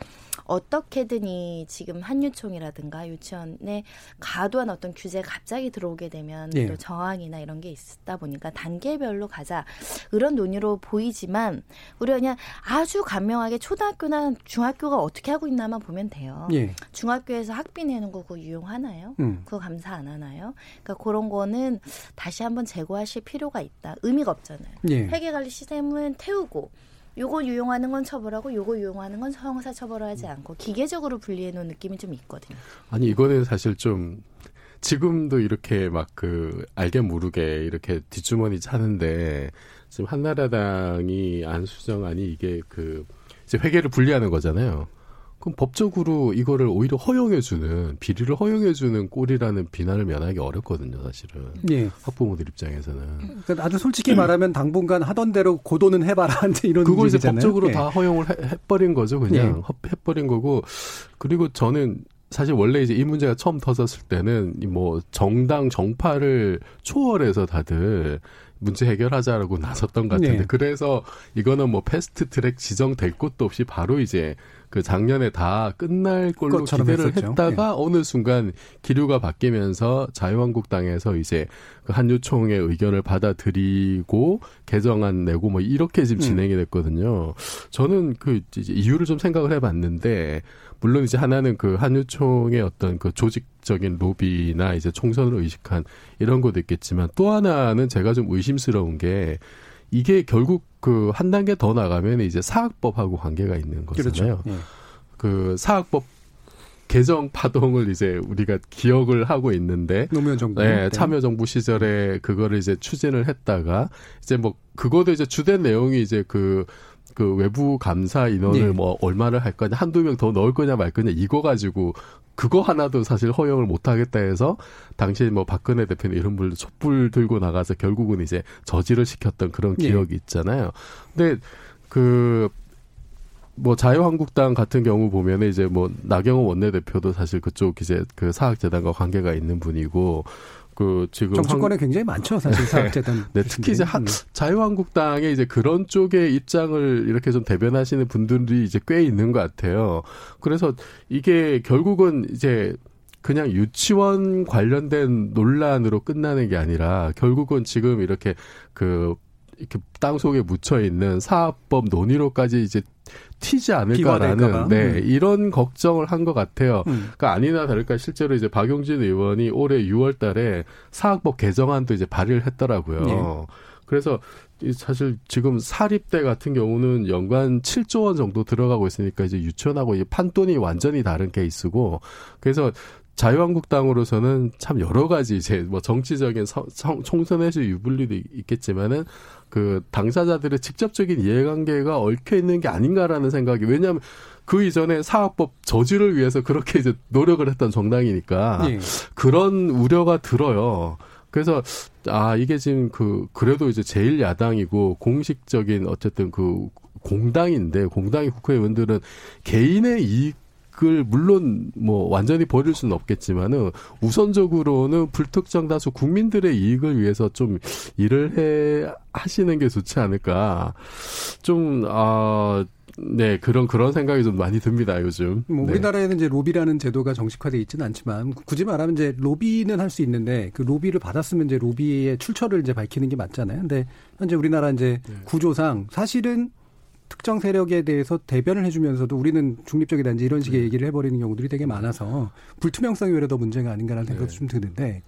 어떻게든 이 지금 한유총이라든가 유치원에 과도한 어떤 규제가 갑자기 들어오게 되면 예. 또 저항이나 이런 게 있다 보니까 단계별로 가자 이런 논의로 보이지만 우리가 그냥 아주 간명하게 초등학교나 중학교가 어떻게 하고 있나만 보면 돼요. 예. 중학교에서 학비 내는 거 그거 유용하나요? 음. 그거 감사 안 하나요? 그러니까 그런 거는 다시 한번 재고하실 필요가 있다. 의미가 없잖아요. 예. 회계관리 시스템은 태우고 요거 유용하는 건 처벌하고 요거 유용하는 건 형사 처벌하지 않고 기계적으로 분리해 놓은 느낌이 좀 있거든요. 아니 이거는 사실 좀 지금도 이렇게 막 그 알게 모르게 이렇게 뒷주머니 차는데 지금 한나라당이 안수정안이 이게 그 이제 회계를 분리하는 거잖아요. 그럼 법적으로 이거를 오히려 허용해주는 비리를 허용해주는 꼴이라는 비난을 면하기 어렵거든요, 사실은. 예. 학부모들 입장에서는. 그러니까 아주 솔직히 말하면 당분간 하던 대로 고도는 해봐라 이런 그걸 이제 법적으로 예. 다 허용을 해, 해버린 거죠, 그냥 예. 해버린 거고. 그리고 저는 사실 원래 이제 이 문제가 처음 터졌을 때는 뭐 정당 정파를 초월해서 다들 문제 해결하자라고 나섰던 것 같은데 네. 그래서 이거는 뭐 패스트 트랙 지정될 것도 없이 바로 이제 그 작년에 다 끝날 걸로 기대를 했었죠. 했다가 네. 어느 순간 기류가 바뀌면서 자유한국당에서 이제 그 한유총의 의견을 받아들이고 개정안 내고 뭐 이렇게 지금 음. 진행이 됐거든요. 저는 그 이제 이유를 좀 생각을 해봤는데 물론 이제 하나는 그 한유총의 어떤 그 조직적인 로비나 이제 총선을 의식한 이런 것도 있겠지만 또 하나는 제가 좀 의심스러운 게 이게 결국 그 한 단계 더 나가면 이제 사학법하고 관계가 있는 거잖아요. 그렇죠. 예. 그 사학법 개정 파동을 이제 우리가 기억을 하고 있는데 노무현 정부 네, 네. 참여 정부 시절에 그거를 이제 추진을 했다가 이제 뭐 그거도 이제 주된 내용이 이제 그 그 외부 감사 인원을 네. 뭐 얼마를 할 거냐 한두 명 더 넣을 거냐 말 거냐 이거 가지고 그거 하나도 사실 허용을 못 하겠다 해서 당시에 뭐 박근혜 대표는 이런 분들 촛불 들고 나가서 결국은 이제 저지를 시켰던 그런 네. 기억이 있잖아요. 근데 그뭐 자유한국당 같은 경우 보면은 이제 뭐 나경원 원내대표도 사실 그쪽 이제 그 사학재단과 관계가 있는 분이고 그 지금 정치권에 한... 굉장히 많죠 사실 네. 사학재단. 네, 특히 이제 한, 음. 자유한국당의 이제 그런 쪽의 입장을 이렇게 좀 대변하시는 분들이 이제 꽤 있는 것 같아요. 그래서 이게 결국은 이제 그냥 유치원 관련된 논란으로 끝나는 게 아니라 결국은 지금 이렇게 그 이렇게 땅 속에 묻혀 있는 사업법 논의로까지 이제 튀지 않을까라는 네 음. 이런 걱정을 한 것 같아요. 음. 그러니까 아니나 다를까 실제로 이제 박용진 의원이 올해 6월달에 사학법 개정안도 이제 발의를 했더라고요. 네. 그래서 사실 지금 사립대 같은 경우는 연간 7조 원 정도 들어가고 있으니까 이제 유치원하고 판돈이 완전히 다른 케이스고 그래서 자유한국당으로서는 참 여러 가지 이제 뭐 정치적인 성, 총선에서 유불리도 있겠지만은 그 당사자들의 직접적인 이해관계가 얽혀 있는 게 아닌가라는 생각이 왜냐하면 그 이전에 사학법 저지를 위해서 그렇게 이제 노력을 했던 정당이니까 예. 그런 우려가 들어요. 그래서 아 이게 지금 그 그래도 이제 제일 야당이고 공식적인 어쨌든 그 공당인데 공당의 국회의원들은 개인의 이익 을 물론 뭐 완전히 버릴 수는 없겠지만은 우선적으로는 불특정 다수 국민들의 이익을 위해서 좀 일을 해 하시는 게 좋지 않을까 좀아 네, 그런, 그런 생각이 좀 많이 듭니다, 요즘. 뭐, 네. 우리나라에는 이제 로비라는 제도가 정식화되어 있지는 않지만, 굳이 말하면 이제 로비는 할 수 있는데, 그 로비를 받았으면 이제 로비의 출처를 이제 밝히는 게 맞잖아요. 근데, 현재 우리나라 이제 네. 구조상 사실은 특정 세력에 대해서 대변을 해주면서도 우리는 중립적이다 이제 이런 식의 네. 얘기를 해버리는 경우들이 되게 많아서 불투명성이 오히려 더 문제가 아닌가라는 생각도 네. 좀 드는데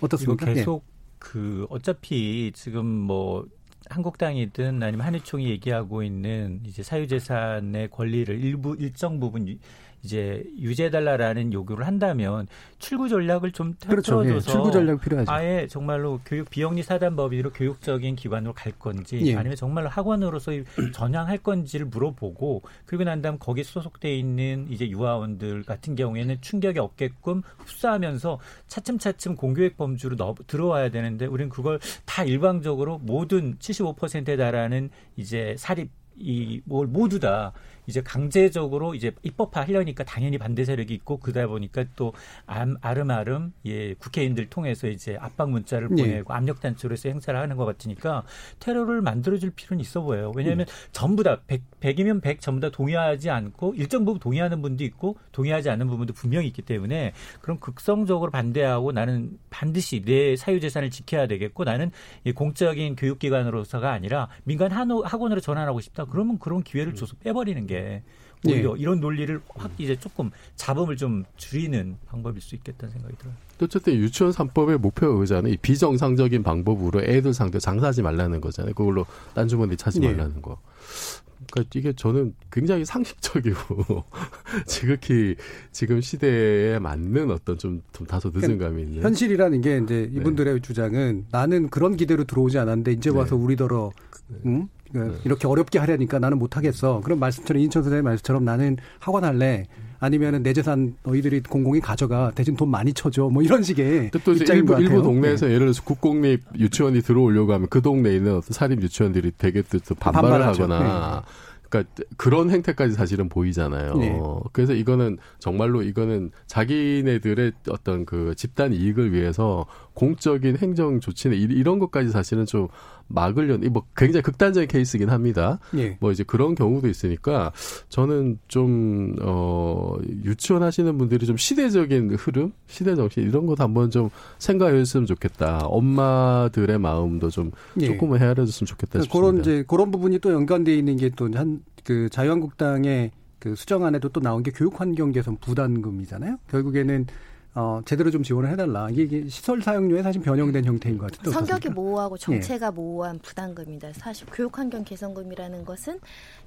어떻습니까? 계속 예. 그 어차피 지금 뭐 한국당이든 아니면 한일총이 얘기하고 있는 이제 사유재산의 권리를 일부 일정 부분 이제 유지해달라라는 요구를 한다면 출구 전략을 좀 그렇죠. 틀어줘서 예, 출구 전략 필요하죠. 아예 정말로 교육 비영리 사단 법인으로 교육적인 기관으로 갈 건지 예. 아니면 정말로 학원으로서 전향할 건지를 물어보고 그리고 난 다음 거기에 소속돼 있는 이제 유아원들 같은 경우에는 충격이 없게끔 흡수하면서 차츰차츰 공교육 범주로 넣어, 들어와야 되는데 우리는 그걸 다 일방적으로 모든 75%에 달하는 이제 사립 이뭘 모두 다 이제 강제적으로 이제 입법화 하려니까 당연히 반대 세력이 있고 그러다 보니까 또 아름아름 예 국회의원들 통해서 이제 압박 문자를 네. 보내고 네. 압력 단체로서 행사를 하는 것 같으니까 테러를 만들어줄 필요는 있어 보여요. 왜냐하면 음. 전부 다 100, 100이면 100 전부 다 동의하지 않고 일정 부분 동의하는 분도 있고 동의하지 않는 부분도 분명히 있기 때문에 그럼 극성적으로 반대하고 나는 반드시 내 사유 재산을 지켜야 되겠고 나는 공적인 교육기관으로서가 아니라 민간 학원으로 전환하고 싶다. 그러면 그런 기회를 줘서 빼버리는 게게 오히려 네. 이런 논리를 확 이제 조금 잡음을 좀 줄이는 방법일 수 있겠다는 생각이 들어요. 어쨌든 유치원 3법의 목표 의자는 이 비정상적인 방법으로 애들 상대 장사하지 말라는 거잖아요. 그걸로 딴 주머니 차지 네. 말라는 거. 그러니까 이게 저는 굉장히 상식적이고 지극히 지금 시대에 맞는 어떤 좀, 좀 다소 늦은 감이 있는 현실이라는 게 이제 네. 이분들의 네. 주장은 나는 그런 기대로 들어오지 않았는데 이제 와서 네. 우리더러 응? 그 네. 이렇게 어렵게 하려니까 나는 못하겠어. 그럼 말씀처럼 인천 선생님 말씀처럼 나는 학원 할래. 아니면은 내 재산 너희들이 공공이 가져가 대신 돈 많이 쳐줘 뭐 이런 식의 또 이제 일부 일부 동네에서 네. 예를 들어서 국공립 유치원이 들어오려고 하면 그 동네에 있는 어떤 사립 유치원들이 되게 또 반발을 반발하죠. 하거나 네. 그러니까 그런 행태까지 사실은 보이잖아요. 네. 그래서 이거는 정말로 이거는 자기네들의 어떤 그 집단 이익을 위해서 공적인 행정 조치나 이런 것까지 사실은 좀 막으려는 뭐 굉장히 극단적인 케이스긴 합니다. 예. 뭐 이제 그런 경우도 있으니까 저는 좀 어 유치원 하시는 분들이 좀 시대적인 흐름, 시대 정신 이런 것도 한번 좀 생각해 줬으면 좋겠다. 엄마들의 마음도 좀 예. 조금은 헤아려 줬으면 좋겠다 싶습니다. 그런 이제 그런 부분이 또 연관돼 있는 게 또 한 그 자유한국당의 그 수정안에도 또 나온 게 교육 환경 개선 부담금이잖아요. 결국에는 어, 제대로 좀 지원을 해달라. 이게 시설 사용료에 사실 변형된 형태인 것 같아요. 성격이 모호하고 정체가 예. 모호한 부담금이다. 사실 교육환경 개선금이라는 것은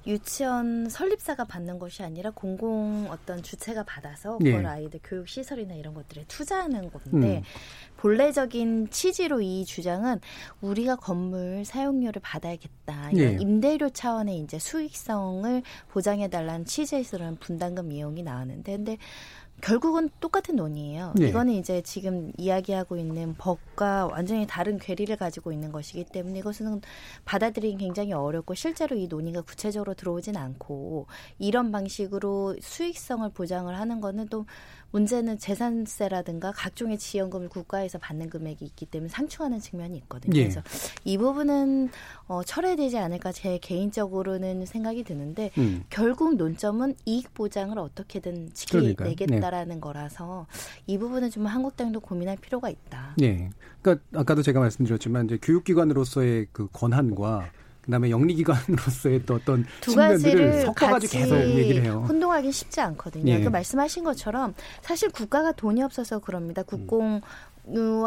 유치원 설립사가 받는 것이 아니라 공공 어떤 주체가 받아서 그걸 예. 아이들 교육 시설이나 이런 것들에 투자하는 건데 음. 본래적인 취지로 이 주장은 우리가 건물 사용료를 받아야겠다. 이런 예. 임대료 차원의 이제 수익성을 보장해 달라는 취지에서 그런 분담금 이용이 나왔는데 근데 결국은 똑같은 논의예요. 네. 이거는 이제 지금 이야기하고 있는 법과 완전히 다른 괴리를 가지고 있는 것이기 때문에 이것은 받아들이기 굉장히 어렵고 실제로 이 논의가 구체적으로 들어오진 않고 이런 방식으로 수익성을 보장을 하는 거는 또 문제는 재산세라든가 각종의 지원금을 국가에서 받는 금액이 있기 때문에 상충하는 측면이 있거든요. 예. 그래서 이 부분은 어, 철회되지 않을까 제 개인적으로는 생각이 드는데 음. 결국 논점은 이익 보장을 어떻게든 지켜내겠다라는 네. 거라서 이 부분은 좀 한국당도 고민할 필요가 있다. 네. 그러니까 아까도 제가 말씀드렸지만 이제 교육기관으로서의 그 권한과 그다음에 영리 기관으로서의 또 어떤 두 측면들을 섞어가지고 계속 얘기를 해요. 혼동하기 쉽지 않거든요. 예. 그 말씀하신 것처럼 사실 국가가 돈이 없어서 그럽니다. 국공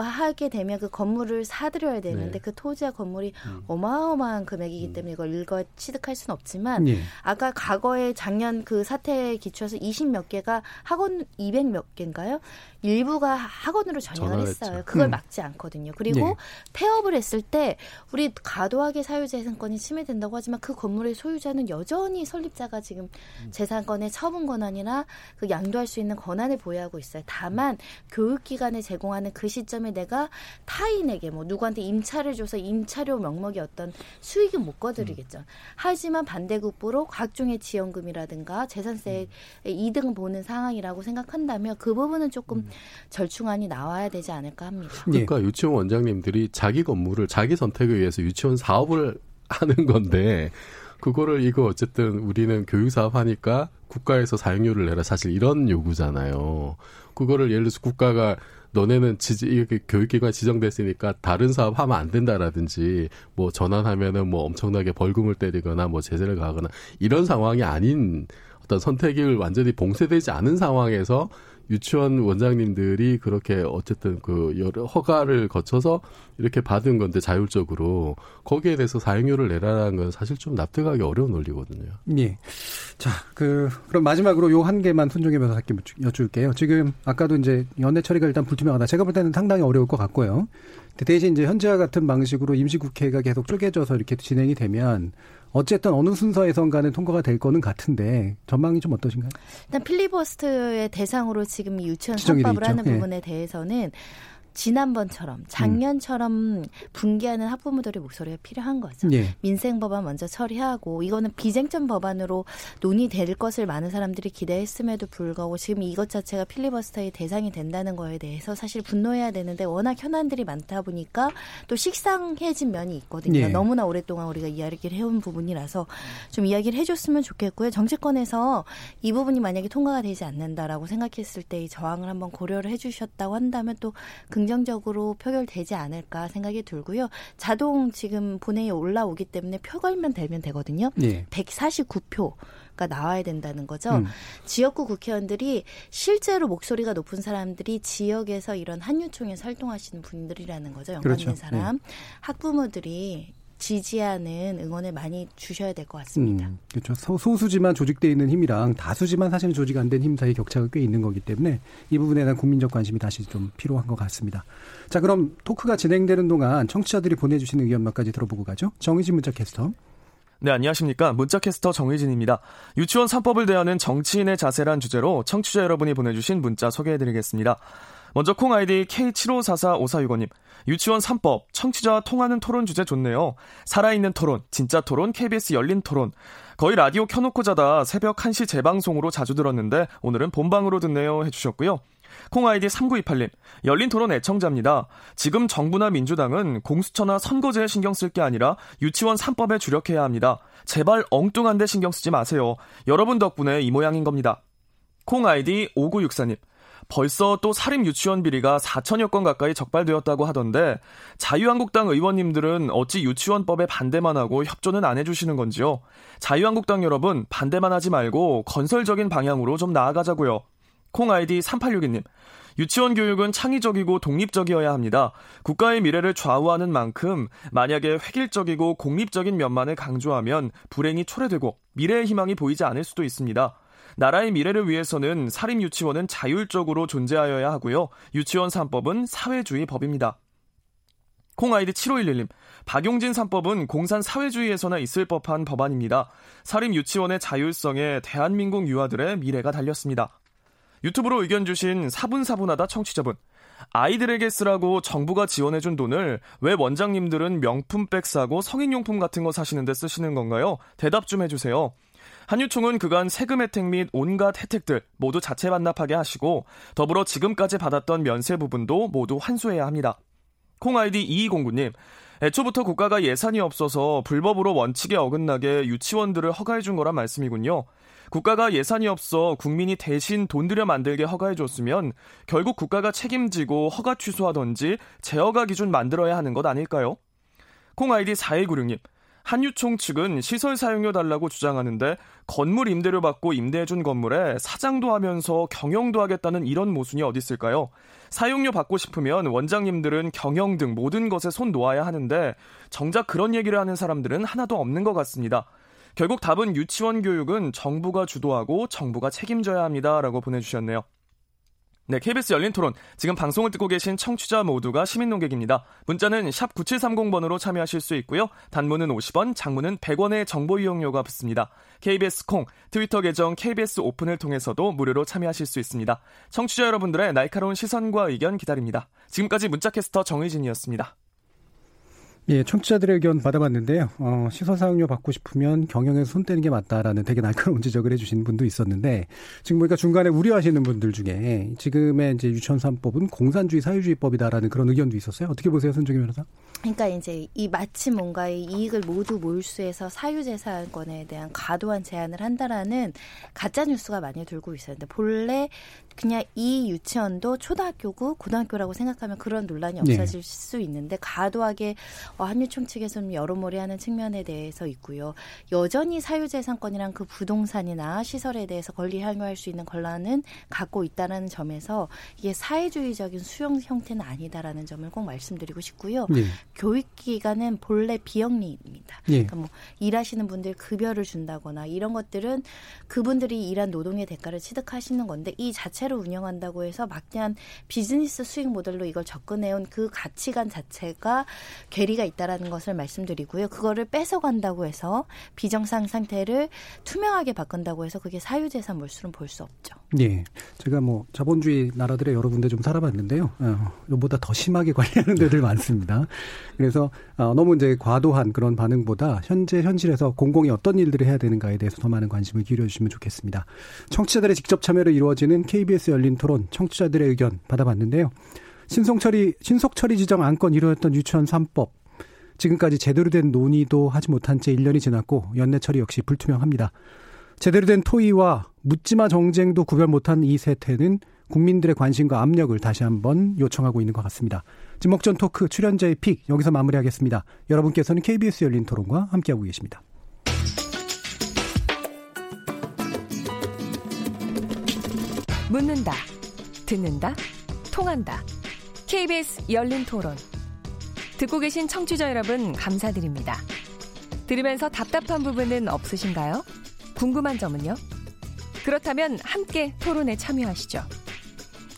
하게 되면 그 건물을 사들여야 되는데 네. 그 토지와 건물이 음. 어마어마한 금액이기 음. 때문에 이걸 일거 취득할 수는 없지만 네. 아까 과거에 작년 그 사태에 기초해서 20 몇 개가 학원 200 몇 개인가요? 일부가 학원으로 전향을 했어요. 그걸 음. 막지 않거든요. 그리고 네. 폐업을 했을 때 우리 과도하게 사유재산권이 침해된다고 하지만 그 건물의 소유자는 여전히 설립자가 지금 음. 재산권의 처분 권한이나 그 양도할 수 있는 권한을 보유하고 있어요. 다만 교육기관에 제공하는 그 시점에 내가 타인에게 뭐 누구한테 임차를 줘서 임차료 명목의 어떤 수익은 못 거두리겠죠. 음. 하지만 반대급부로 각종의 지원금이라든가 재산세 음. 이득 보는 상황이라고 생각한다면 그 부분은 조금 음. 절충안이 나와야 되지 않을까 합니다. 그러니까 유치원 원장님들이 자기 건물을 자기 선택에 의해서 유치원 사업을 하는 건데 그거를 이거 어쨌든 우리는 교육 사업 하니까 국가에서 사용료를 내라 사실 이런 요구잖아요. 그거를 예를 들어서 국가가 너네는 지지 이렇게 교육기관 지정됐으니까 다른 사업 하면 안 된다라든지 뭐 전환하면은 뭐 엄청나게 벌금을 때리거나 뭐 제재를 가거나 이런 상황이 아닌 어떤 선택을 완전히 봉쇄되지 않은 상황에서 유치원 원장님들이 그렇게 어쨌든 그 여러 허가를 거쳐서 이렇게 받은 건데 자율적으로 거기에 대해서 사용료를 내라는 건 사실 좀 납득하기 어려운 논리거든요. 예. 자, 그 그럼 마지막으로 요 한 개만 손정혜 변호사께 여쭐게요. 지금 아까도 이제 연내 처리가 일단 불투명하다. 제가 볼 때는 상당히 어려울 것 같고요. 대신 이제 현재와 같은 방식으로 임시국회가 계속 쪼개져서 이렇게 진행이 되면 어쨌든 어느 순서에선가는 통과가 될 거는 같은데 전망이 좀 어떠신가요? 일단 필리버스트의 대상으로 지금 유치원 선법을 하는 예. 부분에 대해서는 지난번처럼 작년처럼 음. 붕괴하는 학부모들의 목소리가 필요한 거죠. 예. 민생 법안 먼저 처리하고 이거는 비쟁점 법안으로 논의될 것을 많은 사람들이 기대했음에도 불구하고 지금 이것 자체가 필리버스터의 대상이 된다는 거에 대해서 사실 분노해야 되는데 워낙 현안들이 많다 보니까 또 식상해진 면이 있거든요. 예. 너무나 오랫동안 우리가 이야기를 해온 부분이라서 좀 이야기를 해줬으면 좋겠고요. 정치권에서 이 부분이 만약에 통과가 되지 않는다라고 생각했을 때이 저항을 한번 고려를 해주셨다고 한다면 또 긍정적으로 표결되지 않을까 생각이 들고요. 자동 지금 본회의에 올라오기 때문에 표결만 되면 되거든요. 예. 149표. 가 나와야 된다는 거죠. 음. 지역구 국회의원들이 실제로 목소리가 높은 사람들이 지역에서 이런 한유총에 활동하시는 분들이라는 거죠. 연관 그렇죠. 있는 사람. 네. 학부모들이 지지하는 응원을 많이 주셔야 될 것 같습니다. 음, 그렇죠. 소, 수지만 조직돼 있는 힘이랑 다수지만 사실 조직 안 된 힘 사이 격차가 꽤 있는 거기 때문에 이 부분에 대한 국민적 관심이 다시 좀 필요한 것 같습니다. 자, 그럼 토크가 진행되는 동안 청취자들이 보내주시는 의견 몇 가지 들어보고 가죠. 정의진 문자 캐스터. 네, 안녕하십니까. 문자캐스터 정의진입니다. 유치원 3법을 대하는 정치인의 자세란 주제로 청취자 여러분이 보내주신 문자 소개해드리겠습니다. 먼저 콩 아이디 K75445465님. 유치원 3법, 청취자와 통하는 토론 주제 좋네요. 살아있는 토론, 진짜 토론, KBS 열린 토론. 거의 라디오 켜놓고 자다 새벽 1시 재방송으로 자주 들었는데 오늘은 본방으로 듣네요 해주셨고요. 콩 아이디 3928님, 열린 토론 애청자입니다. 지금 정부나 민주당은 공수처나 선거제에 신경 쓸 게 아니라 유치원 3법에 주력해야 합니다. 제발 엉뚱한데 신경 쓰지 마세요. 여러분 덕분에 이 모양인 겁니다. 콩 아이디 5964님, 벌써 또 사립 유치원 비리가 4천여 건 가까이 적발되었다고 하던데 자유한국당 의원님들은 어찌 유치원법에 반대만 하고 협조는 안 해주시는 건지요? 자유한국당 여러분 반대만 하지 말고 건설적인 방향으로 좀 나아가자고요. 콩 아이디 3862님. 유치원 교육은 창의적이고 독립적이어야 합니다. 국가의 미래를 좌우하는 만큼 만약에 획일적이고 공립적인 면만을 강조하면 불행이 초래되고 미래의 희망이 보이지 않을 수도 있습니다. 나라의 미래를 위해서는 사립 유치원은 자율적으로 존재하여야 하고요. 유치원 3법은 사회주의 법입니다. 콩아이디 7511님, 박용진 3법은 공산 사회주의에서나 있을 법한 법안입니다. 사립 유치원의 자율성에 대한민국 유아들의 미래가 달렸습니다. 유튜브로 의견 주신 사분사분하다 청취자분. 아이들에게 쓰라고 정부가 지원해준 돈을 왜 원장님들은 명품백 사고 성인용품 같은 거 사시는데 쓰시는 건가요? 대답 좀 해주세요. 한유총은 그간 세금 혜택 및 온갖 혜택들 모두 자체 반납하게 하시고 더불어 지금까지 받았던 면세 부분도 모두 환수해야 합니다. 콩 아이디 2209님, 애초부터 국가가 예산이 없어서 불법으로 원칙에 어긋나게 유치원들을 허가해 준 거란 말씀이군요. 국가가 예산이 없어 국민이 대신 돈 들여 만들게 허가해 줬으면 결국 국가가 책임지고 허가 취소하던지 재허가 기준 만들어야 하는 것 아닐까요? 콩 아이디 4196님, 한유총 측은 시설 사용료 달라고 주장하는데 건물 임대료 받고 임대해준 건물에 사장도 하면서 경영도 하겠다는 이런 모순이 어디 있을까요? 사용료 받고 싶으면 원장님들은 경영 등 모든 것에 손 놓아야 하는데 정작 그런 얘기를 하는 사람들은 하나도 없는 것 같습니다. 결국 답은 유치원 교육은 정부가 주도하고 정부가 책임져야 합니다라고 보내주셨네요. 네, KBS 열린 토론. 지금 방송을 듣고 계신 청취자 모두가 시민 농객입니다. 문자는 샵 9730번으로 참여하실 수 있고요. 단문은 50원, 장문은 100원의 정보 이용료가 붙습니다. KBS 콩, 트위터 계정 KBS 오픈을 통해서도 무료로 참여하실 수 있습니다. 청취자 여러분들의 날카로운 시선과 의견 기다립니다. 지금까지 문자캐스터 정의진이었습니다. 예, 청취자들의 의견 받아봤는데요. 어, 시설 사용료 받고 싶으면 경영에서 손 떼는 게 맞다라는 되게 날카로운 지적을 해주신 분도 있었는데 지금 보니까 중간에 우려하시는 분들 중에 지금의 이제 유치원 3법은 공산주의 사유주의법이다라는 그런 의견도 있었어요. 어떻게 보세요, 손정희 변호사? 그러니까 이제 이 마침 뭔가의 이익을 모두 몰수해서 사유재산권에 대한 과도한 제한을 한다라는 가짜 뉴스가 많이 돌고 있었는데 본래 그냥 이 유치원도 초등학교고 고등학교라고 생각하면 그런 논란이 네. 없어질 네. 수 있는데 과도하게 어, 한유총 측에서는 여러모리 하는 측면에 대해서 있고요. 여전히 사유재산권이랑 그 부동산이나 시설에 대해서 권리 향유할 수 있는 권한은 갖고 있다는 점에서 이게 사회주의적인 수용 형태는 아니다라는 점을 꼭 말씀드리고 싶고요. 네. 교육기관은 본래 비영리입니다. 네. 그러니까 뭐 일하시는 분들 급여를 준다거나 이런 것들은 그분들이 일한 노동의 대가를 취득하시는 건데 이 자체로 운영한다고 해서 막대한 비즈니스 수익 모델로 이걸 접근해온 그 가치관 자체가 괴리가 있다라는 것을 말씀드리고요. 그거를 뺏어간다고 해서 비정상 상태를 투명하게 바꾼다고 해서 그게 사유재산 몰수는 볼 수 없죠. 예. 제가 뭐 자본주의 나라들의 여러 군데 좀 살아봤는데요. 어, 이보다 더 심하게 관리하는 데들 많습니다. 그래서 어, 너무 이제 과도한 그런 반응보다 현재 현실에서 공공이 어떤 일들을 해야 되는가에 대해서 더 많은 관심을 기울여 주시면 좋겠습니다. 청취자들의 직접 참여로 이루어지는 KBS 열린 토론 청취자들의 의견 받아봤는데요. 신속처리 신속처리 지정 안건 1호였던 유치원 3법 지금까지 제대로 된 논의도 하지 못한 채 1년이 지났고 연내 처리 역시 불투명합니다. 제대로 된 토의와 묻지마 정쟁도 구별 못한 이 세태는 국민들의 관심과 압력을 다시 한번 요청하고 있는 것 같습니다. 지목전 토크 출연자의 픽 여기서 마무리하겠습니다. 여러분께서는 KBS 열린 토론과 함께하고 계십니다. 묻는다, 듣는다, 통한다. KBS 열린 토론. 듣고 계신 청취자 여러분 감사드립니다. 들으면서 답답한 부분은 없으신가요? 궁금한 점은요? 그렇다면 함께 토론에 참여하시죠.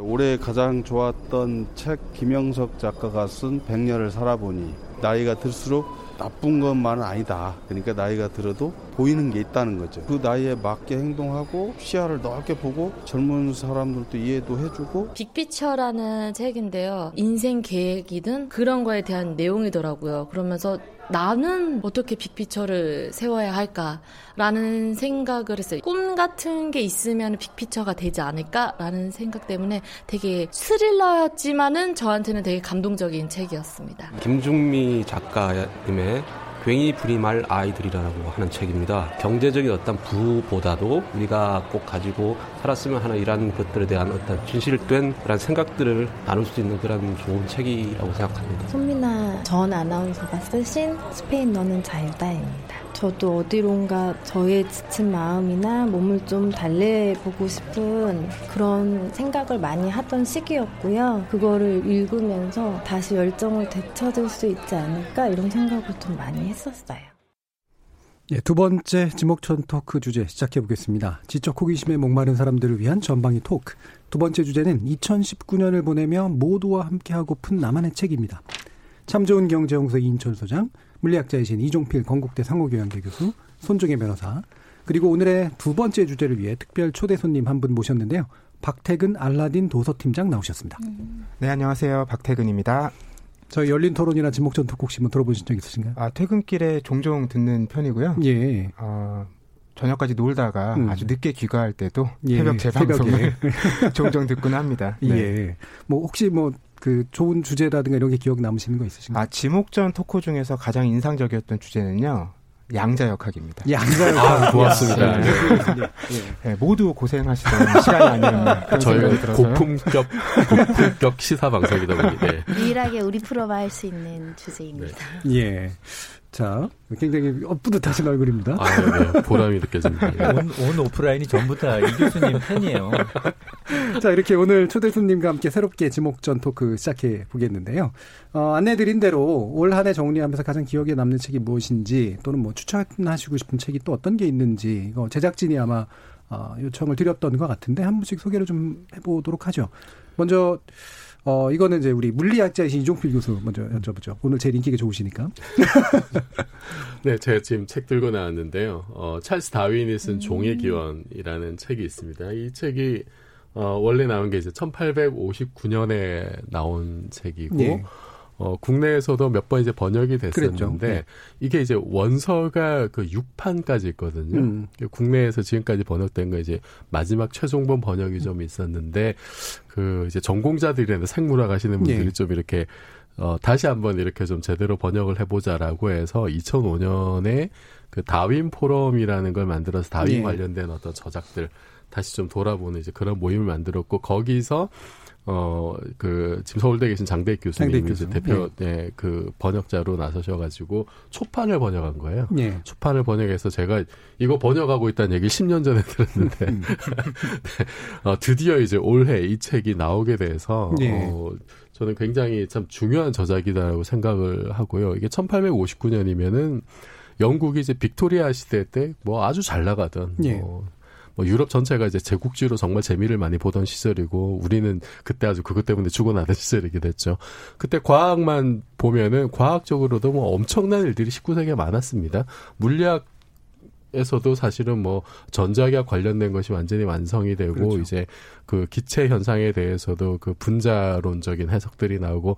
올해 가장 좋았던 책 김영석 작가가 쓴 백년을 살아보니 나이가 들수록 나쁜 것만은 아니다. 그러니까 나이가 들어도 보이는 게 있다는 거죠. 그 나이에 맞게 행동하고 시야를 넓게 보고 젊은 사람들도 이해도 해주고. 빅피처라는 책인데요. 인생 계획이든 그런 거에 대한 내용이더라고요. 그러면서 나는 어떻게 빅피처를 세워야 할까라는 생각을 했어요. 꿈 같은 게 있으면 빅피처가 되지 않을까라는 생각 때문에 되게 스릴러였지만은 저한테는 되게 감동적인 책이었습니다. 김중미 작가님의 괜히 불임할 아이들이라고 하는 책입니다. 경제적인 어떤 부보다도 우리가 꼭 가지고 살았으면 하는 이런 것들에 대한 어떤 진실된 그런 생각들을 나눌 수 있는 그런 좋은 책이라고 생각합니다. 손민아 전 아나운서가 쓰신 스페인 너는 자유다입니다. 저도 어디론가 저의 지친 마음이나 몸을 좀 달래보고 싶은 그런 생각을 많이 하던 시기였고요. 그거를 읽으면서 다시 열정을 되찾을 수 있지 않을까 이런 생각을 좀 많이 했었어요. 예, 두 번째 지목천 토크 주제 시작해 보겠습니다. 지적 호기심에 목마른 사람들을 위한 전방위 토크. 두 번째 주제는 2019년을 보내며 모두와 함께하고픈 나만의 책입니다. 참 좋은 경제홍서 이인천 소장, 물리학자이신 이종필 건국대 상호교양대 교수, 손종혜 변호사, 그리고 오늘의 두 번째 주제를 위해 특별 초대 손님 한 분 모셨는데요. 박태근 알라딘 도서팀장 나오셨습니다. 네, 안녕하세요. 박태근입니다. 저희 열린 토론이나 지목전 토크 혹시 뭐 들어보신 적 있으신가요? 아, 퇴근길에 종종 듣는 편이고요. 예. 어, 저녁까지 놀다가 음. 아주 늦게 귀가할 때도 예, 새벽 재방송을 종종 듣곤 합니다. 네. 예. 뭐 혹시 뭐 그 좋은 주제라든가 이런 게 기억 남으시는 거 있으신가요? 아 지목전 토크 중에서 가장 인상적이었던 주제는요. 양자 역학입니다. 양자 역학 아, 고맙습니다. 네. 네, 모두 고생하시던 시간이 아니었나 저희 고품격 고품격 시사 방송이다 보니 네. 유일하게 우리 프로가 할 수 있는 주제입니다. 네. 예. 자, 굉장히 뿌듯하신 얼굴입니다. 아, 네. 보람이 느껴집니다. 온, 온 오프라인이 전부 다 이 교수님 팬이에요. 자, 이렇게 오늘 초대 손님과 함께 새롭게 지목전 토크 시작해 보겠는데요. 어, 안내드린 대로 올 한 해 정리하면서 가장 기억에 남는 책이 무엇인지 또는 뭐 추천하시고 싶은 책이 또 어떤 게 있는지 이거 제작진이 아마 어, 요청을 드렸던 것 같은데 한 분씩 소개를 좀 해보도록 하죠. 먼저 어, 이거는 이제 우리 물리학자이신 이종필 교수 먼저 여쭤보죠. 오늘 제일 인기가 좋으시니까. 네, 제가 지금 책 들고 나왔는데요. 어, 찰스 다윈이 쓴 음. 종의 기원이라는 책이 있습니다. 이 책이 어, 원래 나온 게 이제 1859년에 나온 책이고, 네. 어, 국내에서도 몇 번 이제 번역이 됐었는데 네. 이게 이제 원서가 그 6판까지 있거든요. 음. 국내에서 지금까지 번역된 거 이제 마지막 최종본 번역이 좀 있었는데 그 이제 전공자들이나 생물학 하시는 분들이 네. 좀 이렇게 어, 다시 한번 이렇게 좀 제대로 번역을 해보자라고 해서 2005년에 그 다윈 포럼이라는 걸 만들어서 다윈 네. 관련된 어떤 저작들 다시 좀 돌아보는 이제 그런 모임을 만들었고 거기서 어, 그, 지금 서울대에 계신 장대익 교수님이 장대익 교수. 대표, 네. 네. 그 번역자로 나서셔가지고 초판을 번역한 거예요. 네. 초판을 번역해서 제가 이거 번역하고 있다는 얘기 10년 전에 들었는데, 음. 네. 어, 드디어 이제 올해 이 책이 나오게 돼서, 네. 어, 저는 굉장히 참 중요한 저작이다라고 생각을 하고요. 이게 1859년이면은 영국이 이제 빅토리아 시대 때 뭐 아주 잘 나가던, 네. 뭐 뭐 유럽 전체가 이제 제국주의로 정말 재미를 많이 보던 시절이고 우리는 그때 아주 그것 때문에 죽어나던 시절이기도 했죠. 그때 과학만 보면은 과학적으로도 뭐 엄청난 일들이 19세기에 많았습니다. 물리학 에서도 사실은 뭐 전자기학 관련된 것이 완전히 완성이 되고 그렇죠. 이제 그 기체 현상에 대해서도 그 분자론적인 해석들이 나오고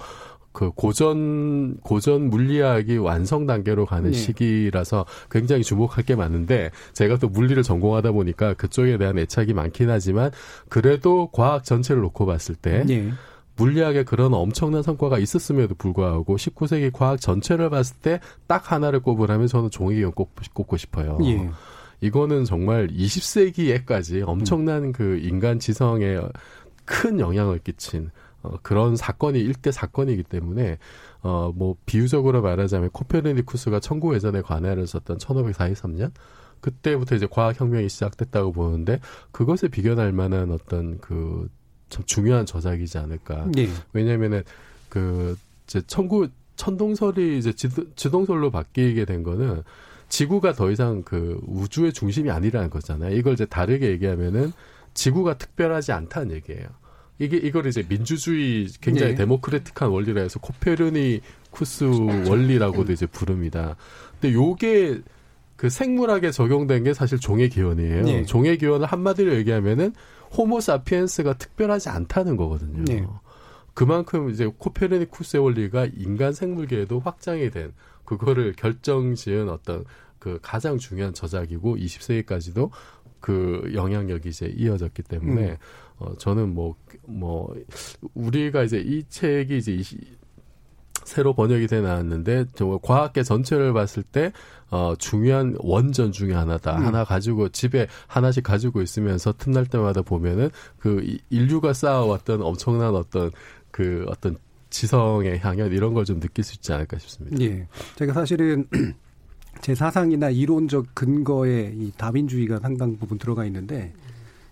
그 고전 고전 물리학이 완성 단계로 가는 네. 시기라서 굉장히 주목할 게 많은데 제가 또 물리를 전공하다 보니까 그쪽에 대한 애착이 많긴 하지만 그래도 과학 전체를 놓고 봤을 때 네. 물리학에 그런 엄청난 성과가 있었음에도 불구하고 19세기 과학 전체를 봤을 때 딱 하나를 꼽으라면 저는 꼽, 꼽고 싶어요. 예. 이거는 정말 20세기에까지 엄청난 음. 그 인간 지성에 큰 영향을 끼친 어, 그런 사건이 일대 사건이기 때문에 어, 뭐 비유적으로 말하자면 코페르니쿠스가 천구 회전의 관해를 썼던 1543년 그때부터 이제 과학 혁명이 시작됐다고 보는데 그것에 비견할 만한 어떤 그 참 중요한 저작이지 않을까. 네. 왜냐면은 그 이제 천구 천동설이 이제 지동설로 바뀌게 된 거는 지구가 더 이상 그 우주의 중심이 아니라는 거잖아요. 이걸 이제 다르게 얘기하면은 지구가 특별하지 않다는 얘기예요. 이게 이걸 이제 민주주의 굉장히 네. 데모크래틱한 원리라 해서 코페르니쿠스 원리라고도 이제 부릅니다. 근데 요게 그 생물학에 적용된 게 사실 종의 기원이에요. 네. 종의 기원을 한마디로 얘기하면은 호모 사피엔스가 특별하지 않다는 거거든요. 네. 그만큼 이제 코페르니쿠스의 원리가 인간 생물계에도 확장이 된 그거를 결정지은 어떤 그 가장 중요한 저작이고 20세기까지도 그 영향력이 이제 이어졌기 때문에 음. 어 저는 뭐 뭐뭐 우리가 이제 이 책이 이제 이 새로 번역이 돼 나왔는데 정말 과학계 전체를 봤을 때 어, 중요한 원전 중에 하나다. 음. 하나 가지고 집에 하나씩 가지고 있으면서 틈날 때마다 보면은 그 인류가 쌓아왔던 엄청난 어떤 그 어떤 지성의 향연 이런 걸 좀 느낄 수 있지 않을까 싶습니다. 예. 제가 사실은 제 사상이나 이론적 근거에 이 다민주의가 상당 부분 들어가 있는데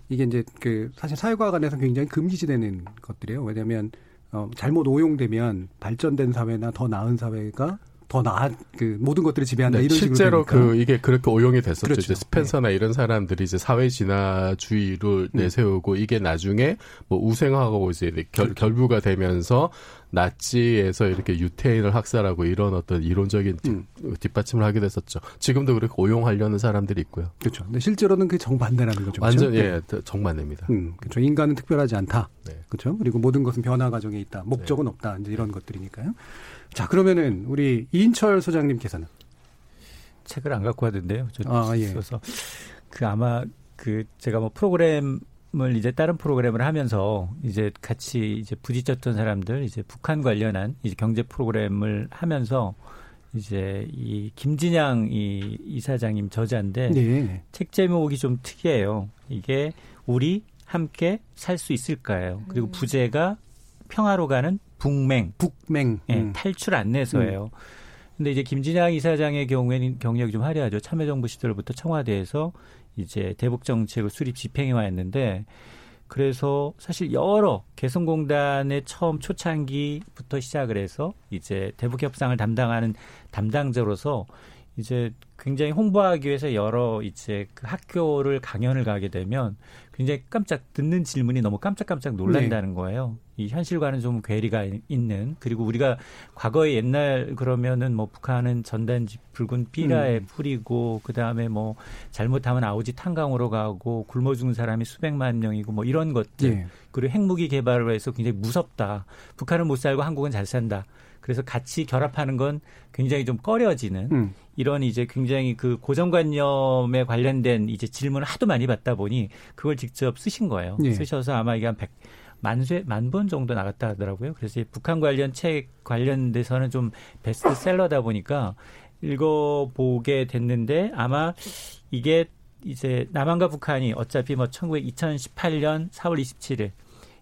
이게 이제 그 사실 사회과학 안에서 굉장히 금기시되는 것들이에요. 왜냐하면 어, 잘못 오용되면 발전된 사회나 더 나은 사회가 더 나은 그 모든 것들을 지배한다 네, 이런 실제로 그 이게 그렇게 오용이 됐었죠. 그렇죠. 이제 스펜서나 네. 이런 사람들이 이제 사회 진화주의를 음. 내세우고 이게 나중에 뭐 우생하고 이제 결, 그렇죠. 결부가 되면서 나치에서 이렇게 유태인을 학살하고 이런 어떤 이론적인 뒷, 음. 뒷받침을 하게 됐었죠. 지금도 그렇게 오용하려는 사람들이 있고요. 그렇죠. 근데 실제로는 그 정반대라는 거죠. 완전 그렇죠? 예, 네. 정반대입니다. 음, 그렇죠. 인간은 특별하지 않다. 네. 그렇죠. 그리고 모든 것은 변화 과정에 있다. 목적은 네. 없다. 이제 이런 것들이니까요. 자, 그러면은 우리 이인철 소장님께서는 책을 안 갖고 왔는데요. 저 아, 예. 써서 그 아마 그 제가 뭐 프로그램 을 이제 다른 프로그램을 하면서 이제 같이 이제 부딪혔던 사람들 이제 북한 관련한 이제 경제 프로그램을 하면서 이제 이 김진양 이 이사장님 저자인데 네. 책 제목이 좀 특이해요. 이게 우리 함께 살 수 있을까요? 그리고 음. 부제가 평화로 가는 북맹, 북맹 예, 음. 탈출 안내서예요. 음. 근데 이제 김진양 이사장의 경우에는 경력이 좀 화려하죠. 참여정부 시절부터 청와대에서 이제 대북 정책을 수립 집행해 왔는데 그래서 사실 여러 개성공단의 처음 초창기부터 시작을 해서 이제 대북 협상을 담당하는 담당자로서 이제 굉장히 홍보하기 위해서 여러 이제 그 학교를 강연을 가게 되면 굉장히 깜짝 듣는 질문이 너무 깜짝깜짝 놀란다는 네. 거예요. 이 현실과는 좀 괴리가 있는 그리고 우리가 과거에 옛날 그러면은 뭐 북한은 전단지 붉은 삐라에 음. 뿌리고 그 다음에 뭐 잘못하면 아우지 탄강으로 가고 굶어 죽는 사람이 수백만 명이고 뭐 이런 것들 네. 그리고 핵무기 개발을 해서 굉장히 무섭다. 북한은 못 살고 한국은 잘 산다. 그래서 같이 결합하는 건 굉장히 좀 꺼려지는 음. 이런 이제 굉장히 그 고정관념에 관련된 이제 질문을 하도 많이 받다 보니 그걸 직접 쓰신 거예요. 예. 쓰셔서 아마 이게 한 100, 만쇄 만번 정도 나갔다 하더라고요. 그래서 북한 관련 책 관련돼서는 좀 베스트셀러다 보니까 읽어보게 됐는데 아마 이게 이제 남한과 북한이 어차피 뭐 19 2018년 4월 27일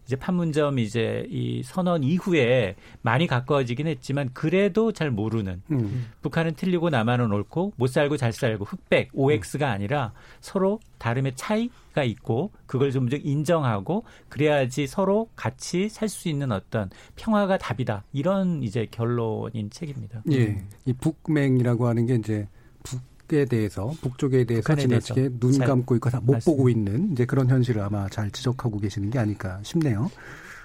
이제 판문점 이제 이 선언 이후에 많이 가까워지긴 했지만 그래도 잘 모르는 음. 북한은 틀리고 남한은 옳고 못 살고 잘 살고 흑백 OX가 아니라 서로 다름의 차이가 있고 그걸 좀더 인정하고 그래야지 서로 같이 살 수 있는 어떤 평화가 답이다 이런 이제 결론인 책입니다. 예, 이 북맹이라고 하는 게 이제 북 에 대해서 북쪽에 대해서 지나치게 눈 감고 있고 못. 보고 있는 이제 그런 현실을 아마 잘 지적하고 계시는 게 아닐까 싶네요.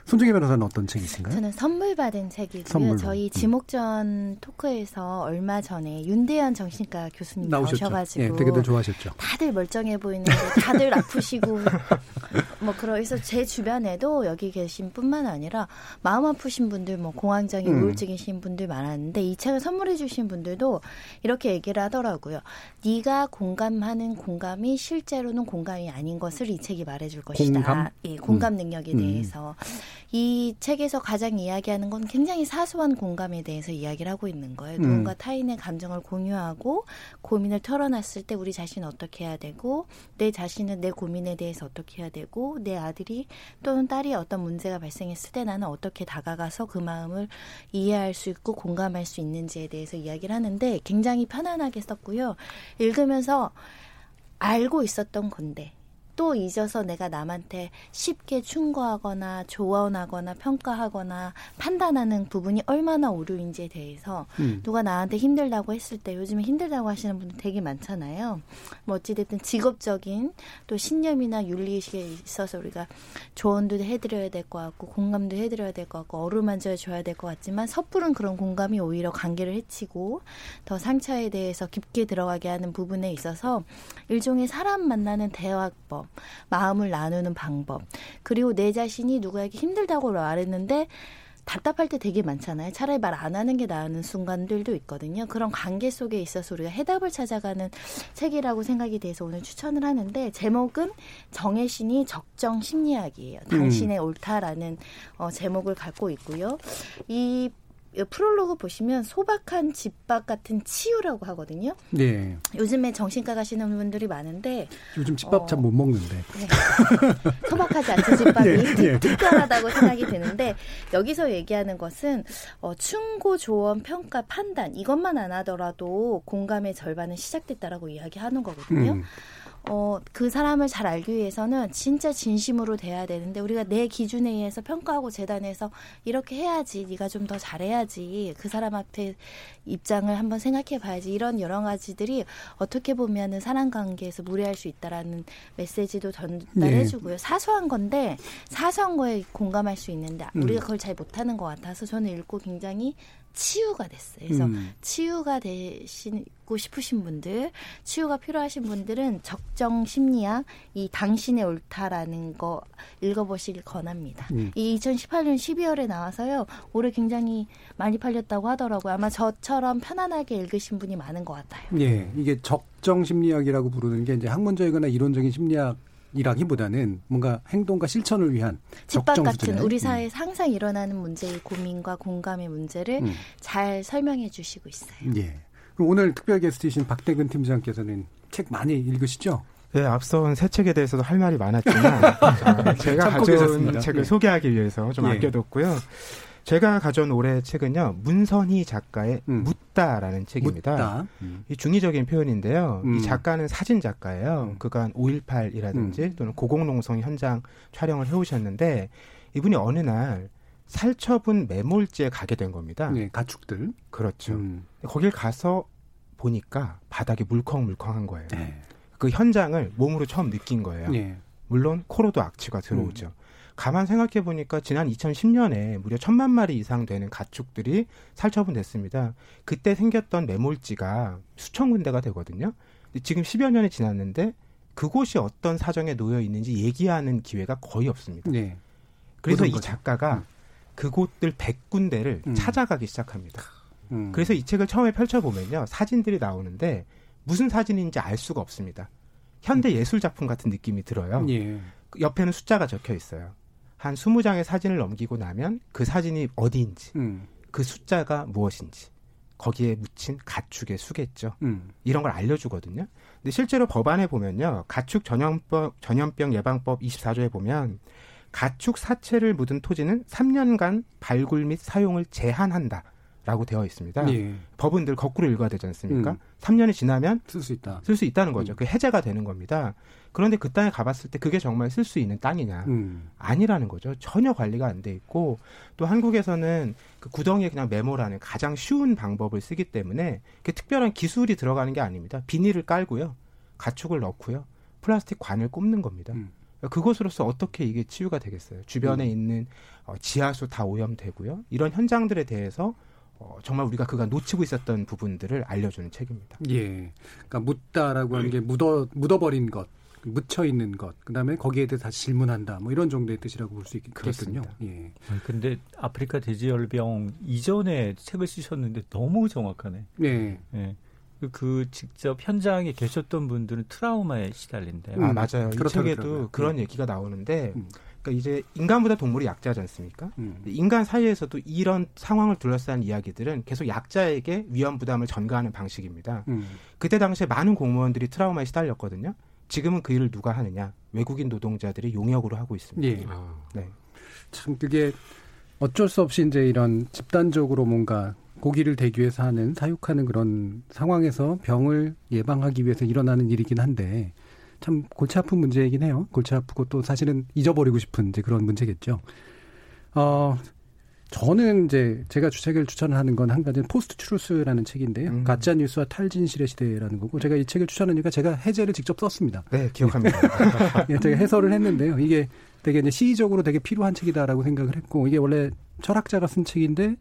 손정희 변호사는 어떤 책이신가요? 저는 선물 받은 책이고요. 선물로. 저희 음. 지목전 토크에서 얼마 전에 윤대현 정신과 교수님 나오셨죠. 나오셔가지고 예, 되게들 좋아하셨죠. 다들 멀쩡해 보이는데 다들 아프시고 뭐 그래서 제 주변에도 여기 계신 뿐만 아니라 마음 아프신 분들 뭐 공황장애 음. 우울증이신 분들 많았는데 이 책을 선물해 주신 분들도 이렇게 얘기를 하더라고요. 네가 공감하는 공감이 실제로는 공감이 아닌 것을 이 책이 말해줄 것이다. 공감? 예, 공감 음. 능력에 음. 대해서. 이 책에서 가장 이야기하는 건 굉장히 사소한 공감에 대해서 이야기를 하고 있는 거예요. 음. 누군가 타인의 감정을 공유하고 고민을 털어놨을 때 우리 자신은 어떻게 해야 되고 내 자신은 내 고민에 대해서 어떻게 해야 되고 내 아들이 또는 딸이 어떤 문제가 발생했을 때 나는 어떻게 다가가서 그 마음을 이해할 수 있고 공감할 수 있는지에 대해서 이야기를 하는데 굉장히 편안하게 썼고요. 읽으면서 알고 있었던 건데 또 잊어서 내가 남한테 쉽게 충고하거나 조언하거나 평가하거나 판단하는 부분이 얼마나 오류인지에 대해서 음. 누가 나한테 힘들다고 했을 때 요즘에 힘들다고 하시는 분들 되게 많잖아요. 뭐 어찌됐든 직업적인 또 신념이나 윤리의식에 있어서 우리가 조언도 해드려야 될 것 같고 공감도 해드려야 될 것 같고 어루만져 줘야 될 것 같지만 섣부른 그런 공감이 오히려 관계를 해치고 더 상처에 대해서 깊게 들어가게 하는 부분에 있어서 일종의 사람 만나는 대화법 마음을 나누는 방법, 그리고 내 자신이 누구에게 힘들다고 말했는데 답답할 때 되게 많잖아요. 차라리 말 안 하는 게 나은 순간들도 있거든요. 그런 관계 속에 있어서 우리가 해답을 찾아가는 책이라고 생각이 돼서 오늘 추천을 하는데 제목은 정혜신이 적정 심리학이에요. 당신의 음. 옳다라는 어, 제목을 갖고 있고요. 이 프롤로그 보시면 소박한 집밥 같은 치유라고 하거든요. 네. 요즘에 정신과 가시는 분들이 많은데 요즘 집밥 어, 잘못 먹는데 네. 소박하지 않죠 집밥이 네, 네. 특별하다고 생각이 드는데 여기서 얘기하는 것은 어, 충고 조언 평가 판단 이것만 안 하더라도 공감의 절반은 시작됐다라고 이야기하는 거거든요. 음. 어, 그 사람을 잘 알기 위해서는 진짜 진심으로 돼야 되는데 우리가 내 기준에 의해서 평가하고 재단해서 이렇게 해야지 네가 좀 더 잘해야지 그 사람 앞에 입장을 한번 생각해 봐야지 이런 여러 가지들이 어떻게 보면은 사람 관계에서 무례할 수 있다라는 메시지도 전달해 주고요. 네. 사소한 건데 사소한 거에 공감할 수 있는데 우리가 음. 그걸 잘 못하는 것 같아서 저는 읽고 굉장히 치유가 됐어요. 그래서 음. 치유가 되시고 싶으신 분들, 치유가 필요하신 분들은 적정 심리학 이 당신의 옳다라는 거 읽어보시길 권합니다. 음. 이 2018년 12월에 나와서요. 올해 굉장히 많이 팔렸다고 하더라고요. 아마 저처럼 편안하게 읽으신 분이 많은 것 같아요. 예, 이게 적정 심리학이라고 부르는 게 이제 학문적이거나 이론적인 심리학 이라기보다는 뭔가 행동과 실천을 위한 집밥 같은 우리 사회에서 음. 항상 일어나는 문제의 고민과 공감의 문제를 음. 잘 설명해 주시고 있어요. 예. 그럼 오늘 특별 게스트이신 박대근 팀장께서는 책 많이 읽으시죠? 네, 앞선 새 책에 대해서도 할 말이 많았지만 제가 가져온 계셨습니다. 책을 예. 소개하기 위해서 좀 예. 아껴뒀고요. 제가 가져온 올해 책은요 문선희 작가의 음. 묻다라는 책입니다. 묻다. 음. 이 중의적인 표현인데요. 음. 이 작가는 사진 작가예요. 음. 그간 5.18이라든지 음. 또는 고공농성 현장 촬영을 해오셨는데 이분이 어느 날 살처분 매몰지에 가게 된 겁니다. 네, 가축들. 그렇죠. 음. 거길 가서 보니까 바닥이 물컹물컹한 거예요. 네. 그 현장을 몸으로 처음 느낀 거예요. 네. 물론 코로도 악취가 들어오죠. 가만 생각해 보니까 지난 2010년에 무려 천만 마리 이상 되는 가축들이 살처분됐습니다. 그때 생겼던 매몰지가 수천 군데가 되거든요. 지금 10여 년이 지났는데 그곳이 어떤 사정에 놓여 있는지 얘기하는 기회가 거의 없습니다. 네. 그래서 이 작가가 음. 그곳들 100군데를 음. 찾아가기 시작합니다. 음. 그래서 이 책을 처음에 펼쳐보면요. 사진들이 나오는데 무슨 사진인지 알 수가 없습니다. 현대 예술 작품 같은 느낌이 들어요. 예. 옆에는 숫자가 적혀 있어요. 한 20장의 사진을 넘기고 나면 그 사진이 어디인지, 음. 그 숫자가 무엇인지, 거기에 묻힌 가축의 수겠죠. 음. 이런 걸 알려주거든요. 근데 실제로 법안에 보면요. 가축 전염법, 전염병 예방법 24조에 보면 가축 사체를 묻은 토지는 3년간 발굴 및 사용을 제한한다. 라고 되어 있습니다. 예. 법은 늘 거꾸로 읽어야 되지 않습니까? 음. 3년이 지나면 쓸 수 있다. 쓸 수 있다는 거죠. 음. 그 해제가 되는 겁니다. 그런데 그 땅에 가봤을 때 그게 정말 쓸 수 있는 땅이냐? 음. 아니라는 거죠. 전혀 관리가 안 돼 있고 또 한국에서는 그 구덩이에 그냥 메모라는 가장 쉬운 방법을 쓰기 때문에 그 특별한 기술이 들어가는 게 아닙니다. 비닐을 깔고요, 가축을 넣고요, 플라스틱 관을 꼽는 겁니다. 음. 그것으로서 어떻게 이게 치유가 되겠어요? 주변에 음. 있는 어, 지하수 다 오염되고요. 이런 현장들에 대해서 어, 정말 우리가 그가 놓치고 있었던 부분들을 알려주는 책입니다. 예. 그러니까 묻다라고 하는 게 묻어, 묻어버린 것, 묻혀 있는 것, 그 다음에 거기에 대해 다시 질문한다, 뭐 이런 정도의 뜻이라고 볼 수 있겠군요. 예. 아, 근데 아프리카 돼지열병 이전에 책을 쓰셨는데 너무 정확하네. 예. 예. 그, 그 직접 현장에 계셨던 분들은 트라우마에 시달린대요. 아, 맞아요. 이 책에도 그런 음. 얘기가 나오는데, 음. 그러니까 이제 인간보다 동물이 약자지 않습니까? 음. 인간 사이에서도 이런 상황을 둘러싼 이야기들은 계속 약자에게 위험 부담을 전가하는 방식입니다. 음. 그때 당시에 많은 공무원들이 트라우마에 시달렸거든요. 지금은 그 일을 누가 하느냐? 외국인 노동자들이 용역으로 하고 있습니다. 예. 아. 네. 참 그게 어쩔 수 없이 이제 이런 집단적으로 뭔가 고기를 대기 위해서 하는 사육하는 그런 상황에서 병을 예방하기 위해서 일어나는 일이긴 한데 참 골치 아픈 문제이긴 해요. 골치 아프고 또 사실은 잊어버리고 싶은 이제 그런 문제겠죠. 어, 저는 이제 제가 주책을 추천하는 건 한 가지는 Post Truth라는 책인데요. 음. 가짜 뉴스와 탈진실의 시대라는 거고 제가 이 책을 추천한 이유가 제가 해제를 직접 썼습니다. 네, 기억합니다. 예, 제가 해설을 했는데요. 이게 되게 이제 시의적으로 되게 필요한 책이다라고 생각을 했고 이게 원래 철학자가 쓴 책인데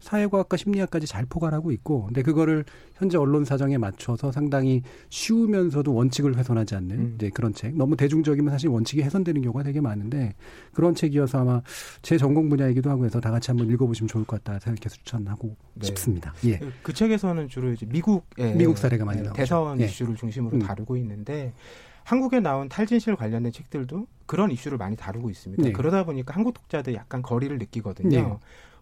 사회과학과 심리학까지 잘 포괄하고 있고, 근데 그거를 현재 언론 사정에 맞춰서 상당히 쉬우면서도 원칙을 훼손하지 않는 음. 이제 그런 책. 너무 대중적이면 사실 원칙이 훼손되는 경우가 되게 많은데 그런 책이어서 아마 제 전공 분야이기도 하고 해서 다 같이 한번 읽어보시면 좋을 것 같다 생각해서 추천하고 네. 싶습니다. 예. 그, 그 책에서는 주로 이제 미국의 미국 사례가 많이 나오죠. 대선 예. 이슈를 중심으로 음. 다루고 있는데. 한국에 나온 탈진실 관련된 책들도 그런 이슈를 많이 다루고 있습니다. 네. 그러다 보니까 한국 독자들 약간 거리를 느끼거든요. 네.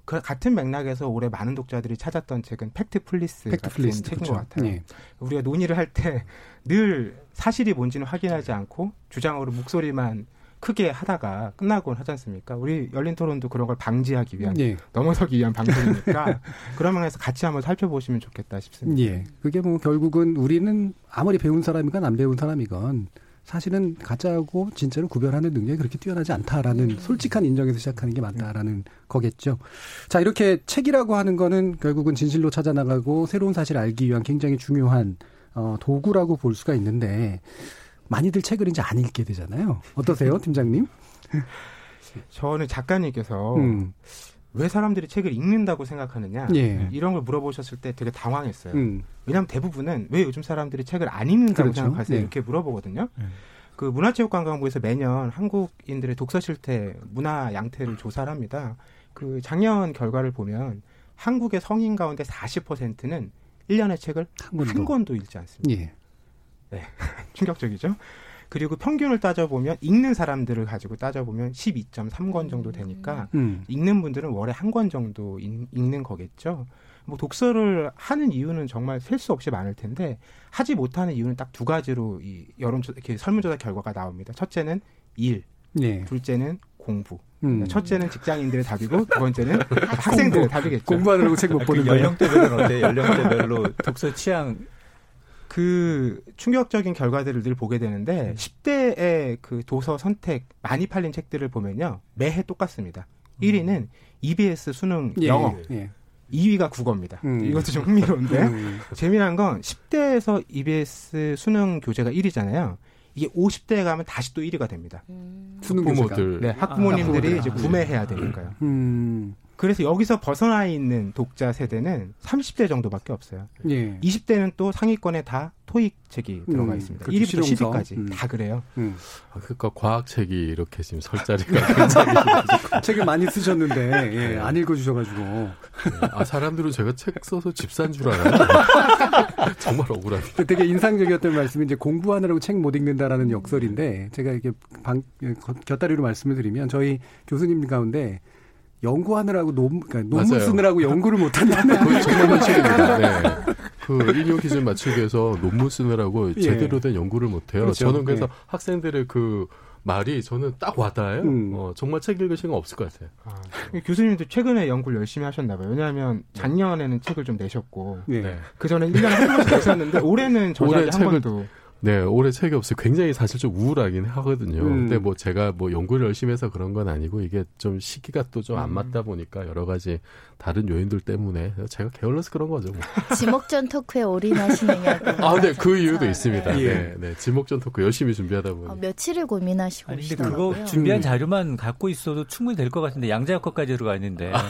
그 같은 맥락에서 올해 많은 독자들이 찾았던 책은 Factfulness Fact 같은 fulness, 책인 그렇죠. 것 같아요. 네. 우리가 논의를 할 때 늘 사실이 뭔지는 확인하지 않고 주장으로 목소리만 크게 하다가 끝나곤 하지 않습니까? 우리 열린 토론도 그런 걸 방지하기 위한 네. 넘어서기 위한 방송이니까 그런 면에서 같이 한번 살펴보시면 좋겠다 싶습니다. 예. 그게 뭐 결국은 우리는 아무리 배운 사람이건 안 배운 사람이건 사실은 가짜하고 진짜를 구별하는 능력이 그렇게 뛰어나지 않다라는 음. 솔직한 인정에서 시작하는 게 맞다라는 거겠죠. 자, 이렇게 책이라고 하는 거는 결국은 진실로 찾아나가고 새로운 사실을 알기 위한 굉장히 중요한 어, 도구라고 볼 수가 있는데 많이들 책을 이제 안 읽게 되잖아요. 어떠세요, 팀장님? 저는 작가님께서 음. 왜 사람들이 책을 읽는다고 생각하느냐 예. 이런 걸 물어보셨을 때 되게 당황했어요. 음. 왜냐하면 대부분은 왜 요즘 사람들이 책을 안 읽는다고 그렇죠. 생각하세요? 네. 이렇게 물어보거든요. 네. 그 문화체육관광부에서 매년 한국인들의 독서 실태, 문화 양태를 조사를 합니다. 그 작년 결과를 보면 한국의 성인 가운데 40%는 1년의 책을 한 권도, 한 권도 읽지 않습니다. 예. 네. 충격적이죠. 그리고 평균을 따져보면 읽는 사람들을 가지고 따져보면 12.3권 정도 되니까 음. 읽는 분들은 월에 한 권 정도 읽, 는 거겠죠. 뭐 독서를 하는 이유는 정말 셀 수 없이 많을 텐데 하지 못하는 이유는 딱 두 가지로 이 여론 이렇게 설문조사 결과가 나옵니다. 첫째는 일, 네. 둘째는 공부. 음. 첫째는 직장인들의 답이고 두 번째는 학생들의 답이겠죠. 공부하느라고 책 못 보는 그 연령대별은 어때? 연령대별로 독서 취향 그 충격적인 결과들을 늘 보게 되는데 음. 10대의 그 도서 선택 많이 팔린 책들을 보면요. 매해 똑같습니다. 음. 1위는 EBS 수능 예, 영어. 예. 2위가 국어입니다. 음. 이것도 좀 흥미로운데 음. 재미난 건 10대에서 EBS 수능 교재가 1위잖아요. 이게 50대에 가면 다시 또 1위가 됩니다. 음. 수능 교재가. 네, 학부모님들이 아, 이제 구매해야 되니까요. 음. 그래서 여기서 벗어나 있는 독자 세대는 30대 정도밖에 없어요. 예. 20대는 또 상위권에 다 토익 책이 음, 들어가 있습니다. 1위부터 10위까지 음. 다 그래요. 음. 아, 그러니까 과학 책이 이렇게 지금 설 자리가 굉장히 책을 많이 쓰셨는데 예, 네. 안 읽어주셔가지고 네. 아 사람들은 제가 책 써서 집 산 줄 알아요. 정말 억울합니다. 되게 인상적이었던 말씀이 이제 공부하느라고 책 못 읽는다라는 역설인데 제가 이렇게 방, 곁다리로 말씀을 드리면 저희 교수님 가운데 연구하느라고 논, 그러니까 논문 맞아요. 쓰느라고 연구를 못한다는 거 정말 현실입니다. 네. 그 일용 기준 맞추기 위해서 논문 쓰느라고 예. 제대로 된 연구를 못해요. 그렇죠. 저는 그래서 네. 학생들의 그 말이 저는 딱 와닿아요. 음. 어, 정말 책 읽을 시간 없을 것 같아요. 아, 교수님도 최근에 연구를 열심히 하셨나 봐요. 왜냐하면 작년에는 책을 좀 내셨고 네. 그 전에 1년에 한 번씩 내셨는데 올해는 저작이 한 번도 네, 올해 책이 없어요. 굉장히 사실 좀 우울하긴 하거든요. 음. 근데 뭐 제가 뭐 연구를 열심히 해서 그런 건 아니고 이게 좀 시기가 또 좀안 음. 맞다 보니까 여러 가지 다른 요인들 때문에 제가 게을러서 그런 거죠. 뭐. 지목전 토크에 올인하시느냐고. 아, 네, 그 이유도 있습니다. 예. 네, 네, 지목전 토크 열심히 준비하다 보니. 어, 며칠을 고민하시고 아니, 근데 그거 준비한 음. 자료만 갖고 있어도 충분히 될 것 같은데 양자역학까지 들어가 있는데. 아,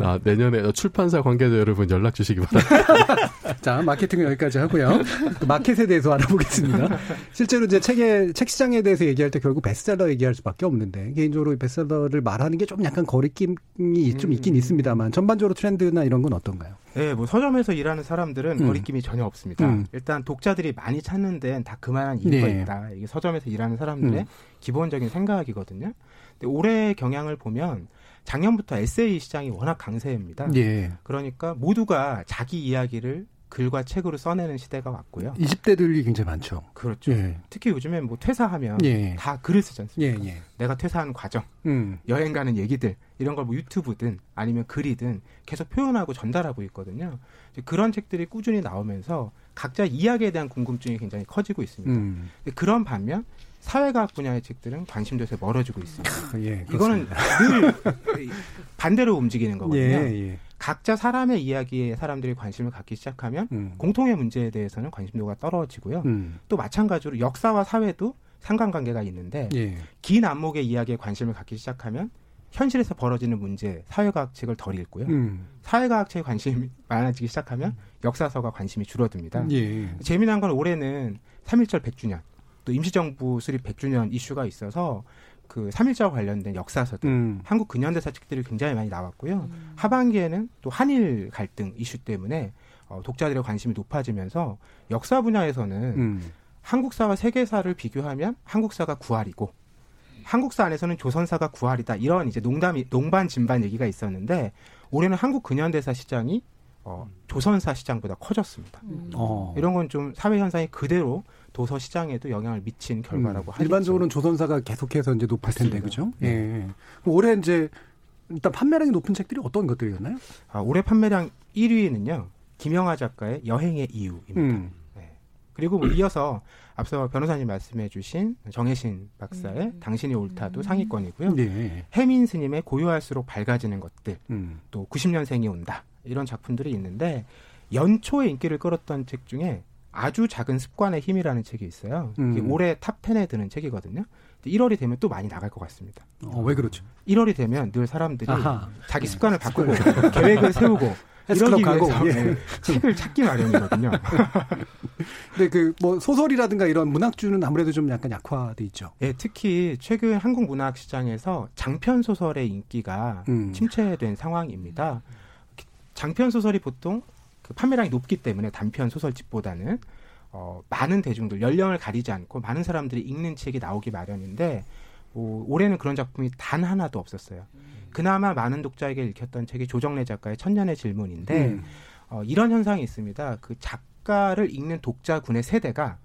아, 내년에 출판사 관계자 여러분 연락 주시기 바랍니다. 자, 마케팅은 여기까지 하고요. 마켓에 대해서 알아보겠습니다. 실제로 이제 책의 책 시장에 대해서 얘기할 때 결국 베스트셀러 얘기할 수밖에 없는데 개인적으로 베스트셀러를 말하는 게 좀 약간 거리낌이 음. 좀 있긴 있습니다만 전반적으로 트렌드나 이런 건 어떤가요? 네, 뭐 서점에서 일하는 사람들은 음. 거리낌이 전혀 없습니다. 음. 일단 독자들이 많이 찾는 데는 다 그만한 이유가 네. 있다. 이게 서점에서 일하는 사람들의 음. 기본적인 생각이거든요. 근데 올해 경향을 보면 작년부터 에세이 시장이 워낙 강세입니다. 예. 그러니까 모두가 자기 이야기를 글과 책으로 써내는 시대가 왔고요. 20대들이 굉장히 많죠. 그렇죠. 예. 특히 요즘엔 뭐 퇴사하면 예. 다 글을 쓰지 않습니까? 예, 예. 내가 퇴사한 과정, 음. 여행 가는 얘기들 이런 걸 뭐 유튜브든 아니면 글이든 계속 표현하고 전달하고 있거든요. 그런 책들이 꾸준히 나오면서 각자 이야기에 대한 궁금증이 굉장히 커지고 있습니다. 음. 그런 반면 사회과학 분야의 책들은 관심도에서 멀어지고 있습니다. 아, 예, 이거는 늘 반대로 움직이는 거거든요. 예, 예. 각자 사람의 이야기에 사람들이 관심을 갖기 시작하면 음. 공통의 문제에 대해서는 관심도가 떨어지고요. 음. 또 마찬가지로 역사와 사회도 상관관계가 있는데 예. 긴 안목의 이야기에 관심을 갖기 시작하면 현실에서 벌어지는 문제, 사회과학 책을 덜 읽고요. 음. 사회과학 책에 관심이 많아지기 시작하면 역사서가 관심이 줄어듭니다. 예. 재미난 건 올해는 3.1절 100주년, 또 임시정부 수립 100주년 이슈가 있어서 그 3.1자와 관련된 역사서들, 음. 한국 근현대사 책들이 굉장히 많이 나왔고요. 음. 하반기에는 또 한일 갈등 이슈 때문에 어, 독자들의 관심이 높아지면서 역사 분야에서는 음. 한국사와 세계사를 비교하면 한국사가 구할이고 한국사 안에서는 조선사가 구할이다 이런 이제 농담이 농반 진반 얘기가 있었는데 올해는 한국 근현대사 시장이 어, 조선사 시장보다 커졌습니다. 음. 어. 이런 건 좀 사회 현상이 그대로 도서 시장에도 영향을 미친 결과라고 음. 하죠. 일반적으로는 조선사가 계속해서 이제 높을 텐데 그죠? 네. 예. 올해 이제 일단 판매량이 높은 책들이 어떤 것들이었나요? 아, 올해 판매량 1위는요. 김영하 작가의 여행의 이유입니다. 음. 네. 그리고 뭐 이어서 앞서 변호사님 말씀해 주신 정혜신 박사의 음. 당신이 옳다도 상위권이고요. 네. 혜민 스님의 고요할수록 밝아지는 것들, 음. 또 90년생이 온다. 이런 작품들이 있는데 연초에 인기를 끌었던 책 중에 아주 작은 습관의 힘이라는 책이 있어요. 음. 올해 top 10에 드는 책이거든요. 1월이 되면 또 많이 나갈 것 같습니다. 어, 왜 그렇죠? 1월이 되면 늘 사람들이 아하. 자기 습관을 바꾸고 계획을 세우고 이러기 가고, 예. 네, 책을 찾기 마련이거든요. 근데 그 뭐 소설이라든가 이런 문학주는 아무래도 좀 약간 약화돼 있죠. 예, 특히 최근 한국 문학 시장에서 장편 소설의 인기가 음. 침체된 상황입니다. 장편 소설이 보통 그 판매량이 높기 때문에 단편 소설집보다는 어, 많은 대중들 연령을 가리지 않고 많은 사람들이 읽는 책이 나오기 마련인데 어, 올해는 그런 작품이 단 하나도 없었어요. 그나마 많은 독자에게 읽혔던 책이 조정래 작가의 천년의 질문인데 음. 어, 이런 현상이 있습니다. 그 작가를 읽는 독자군의 세대가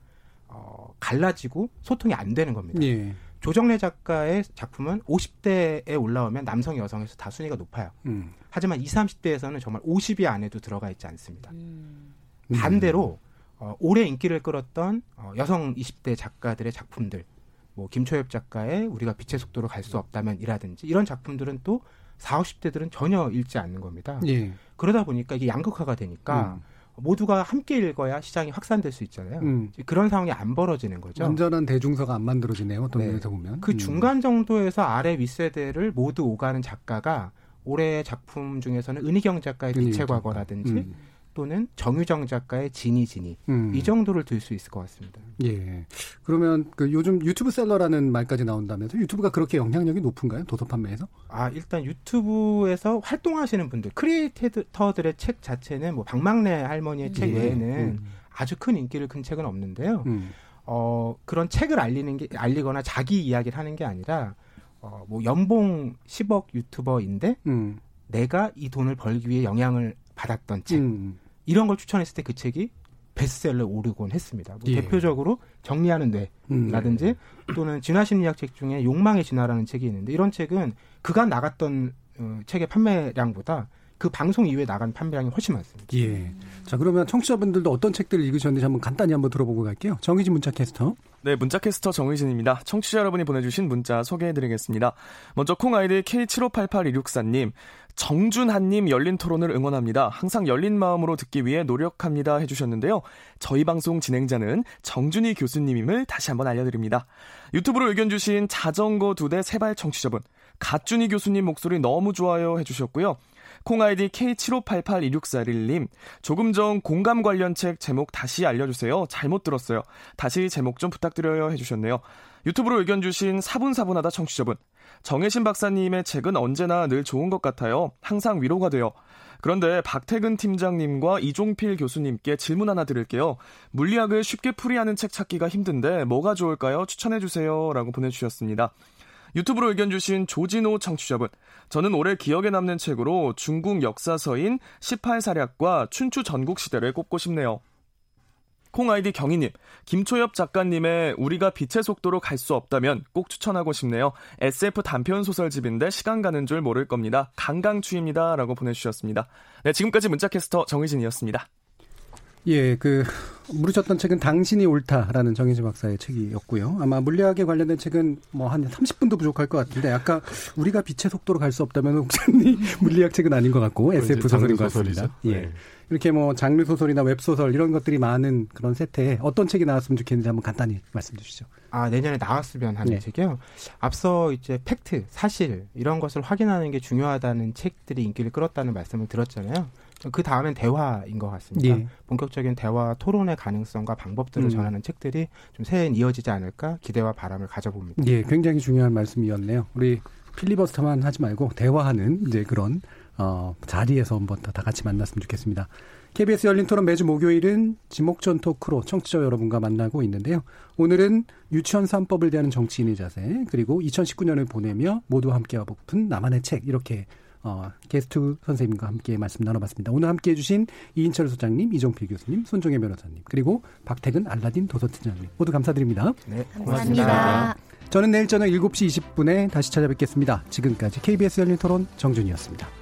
어, 갈라지고 소통이 안 되는 겁니다. 예. 조정래 작가의 작품은 50대에 올라오면 남성 여성에서 다 순위가 높아요. 음. 하지만 20, 30대에서는 정말 50위 안에도 들어가 있지 않습니다. 음. 반대로 어, 오래 인기를 끌었던 어, 여성 20대 작가들의 작품들 뭐 김초엽 작가의 우리가 빛의 속도로 갈 수 없다면이라든지 이런 작품들은 또 40, 50대들은 전혀 읽지 않는 겁니다. 예. 그러다 보니까 이게 양극화가 되니까 음. 모두가 함께 읽어야 시장이 확산될 수 있잖아요. 음. 그런 상황이 안 벌어지는 거죠. 완전한 대중서가 안 만들어지네요. 어떤 네. 면에서 보면. 그 음. 중간 정도에서 아래 윗세대를 모두 오가는 작가가 올해 작품 중에서는 은희경 작가의 빛의 과거라든지 음. 또는 정유정 작가의 지니 지니 음. 이 정도를 들 수 있을 것 같습니다. 예. 그러면 그 요즘 유튜브 셀러라는 말까지 나온다면서 유튜브가 그렇게 영향력이 높은가요? 도서 판매에서? 아 일단 유튜브에서 활동하시는 분들 크리에이터들의 책 자체는 뭐 박막래 할머니의 음. 책 예. 외에는 음. 아주 큰 인기를 큰 책은 없는데요. 음. 어 그런 책을 알리는 게 알리거나 자기 이야기를 하는 게 아니라 어뭐 연봉 10억 유튜버인데 음. 내가 이 돈을 벌기 위해 영향을 받았던 책 음. 이런 걸 추천했을 때 그 책이 베스트셀러 오르곤 했습니다. 뭐 예. 대표적으로 정리하는 뇌라든지 음. 또는 진화 심리학 책 중에 욕망의 진화라는 책이 있는데 이런 책은 그간 나갔던 어, 책의 판매량보다 그 방송 이후에 나간 판매량이 훨씬 많습니다. 예. 자, 그러면 청취자분들도 어떤 책들을 읽으셨는지 한번 간단히 한번 들어보고 갈게요. 정의진 문자 캐스터. 네, 문자 캐스터 정의진입니다. 청취자 여러분이 보내주신 문자 소개해드리겠습니다. 먼저 콩 아이디 K75882664님. 정준한님 열린 토론을 응원합니다. 항상 열린 마음으로 듣기 위해 노력합니다. 해주셨는데요. 저희 방송 진행자는 정준희 교수님임을 다시 한번 알려드립니다. 유튜브로 의견 주신 자전거 두 대 세발 청취자분. 갓준희 교수님 목소리 너무 좋아요 해주셨고요. 콩아이디 K75882641님, 조금 전 공감 관련 책 제목 다시 알려주세요. 잘못 들었어요. 다시 제목 좀 부탁드려요. 해주셨네요. 유튜브로 의견 주신 사분사분하다 청취자분. 정혜신 박사님의 책은 언제나 늘 좋은 것 같아요. 항상 위로가 돼요. 그런데 박태근 팀장님과 이종필 교수님께 질문 하나 드릴게요. 물리학을 쉽게 풀이하는 책 찾기가 힘든데 뭐가 좋을까요? 추천해 주세요. 라고 보내주셨습니다. 유튜브로 의견 주신 조진호 청취자분. 저는 올해 기억에 남는 책으로 중국 역사서인 18사략과 춘추 전국시대를 꼽고 싶네요. 콩 아이디 경희님, 김초엽 작가님의 우리가 빛의 속도로 갈 수 없다면 꼭 추천하고 싶네요. SF 단편 소설집인데 시간 가는 줄 모를 겁니다. 강강추입니다. 라고 보내주셨습니다. 네, 지금까지 문자캐스터 정희진이었습니다. 예, 그 물으셨던 책은 당신이 옳다라는 정희진 박사의 책이었고요. 아마 물리학에 관련된 책은 뭐 한 30분도 부족할 것 같은데 아까 우리가 빛의 속도로 갈 수 없다면 혹시 물리학 책은 아닌 것 같고 SF 소설인 것 같습니다. 예. 네. 이렇게 뭐 장르 소설이나 웹 소설 이런 것들이 많은 그런 세태에 어떤 책이 나왔으면 좋겠는지 한번 간단히 말씀 주시죠. 아 내년에 나왔으면 하는 네. 책이요. 앞서 이제 팩트, 사실 이런 것을 확인하는 게 중요하다는 책들이 인기를 끌었다는 말씀을 들었잖아요. 그 다음엔 대화인 것 같습니다. 예. 본격적인 대화, 토론의 가능성과 방법들을 음. 전하는 책들이 좀 새해 이어지지 않을까 기대와 바람을 가져봅니다. 예, 굉장히 중요한 말씀이었네요. 우리 필리버스터만 하지 말고 대화하는 이제 그런 어, 자리에서 한번 더 다 같이 만났으면 좋겠습니다. KBS 열린 토론 매주 목요일은 지목전 토크로 청취자 여러분과 만나고 있는데요. 오늘은 유치원 3법을 대하는 정치인의 자세, 그리고 2019년을 보내며 모두 함께하고픈 나만의 책, 이렇게 어, 게스트 선생님과 함께 말씀 나눠봤습니다. 오늘 함께 해주신 이인철 소장님, 이종필 교수님, 손종혜 변호사님, 그리고 박태근 알라딘 도서팀장님 모두 감사드립니다. 네, 고맙습니다. 감사합니다. 저는 내일 저녁 7시 20분에 다시 찾아뵙겠습니다. 지금까지 KBS 열린 토론 정준이었습니다.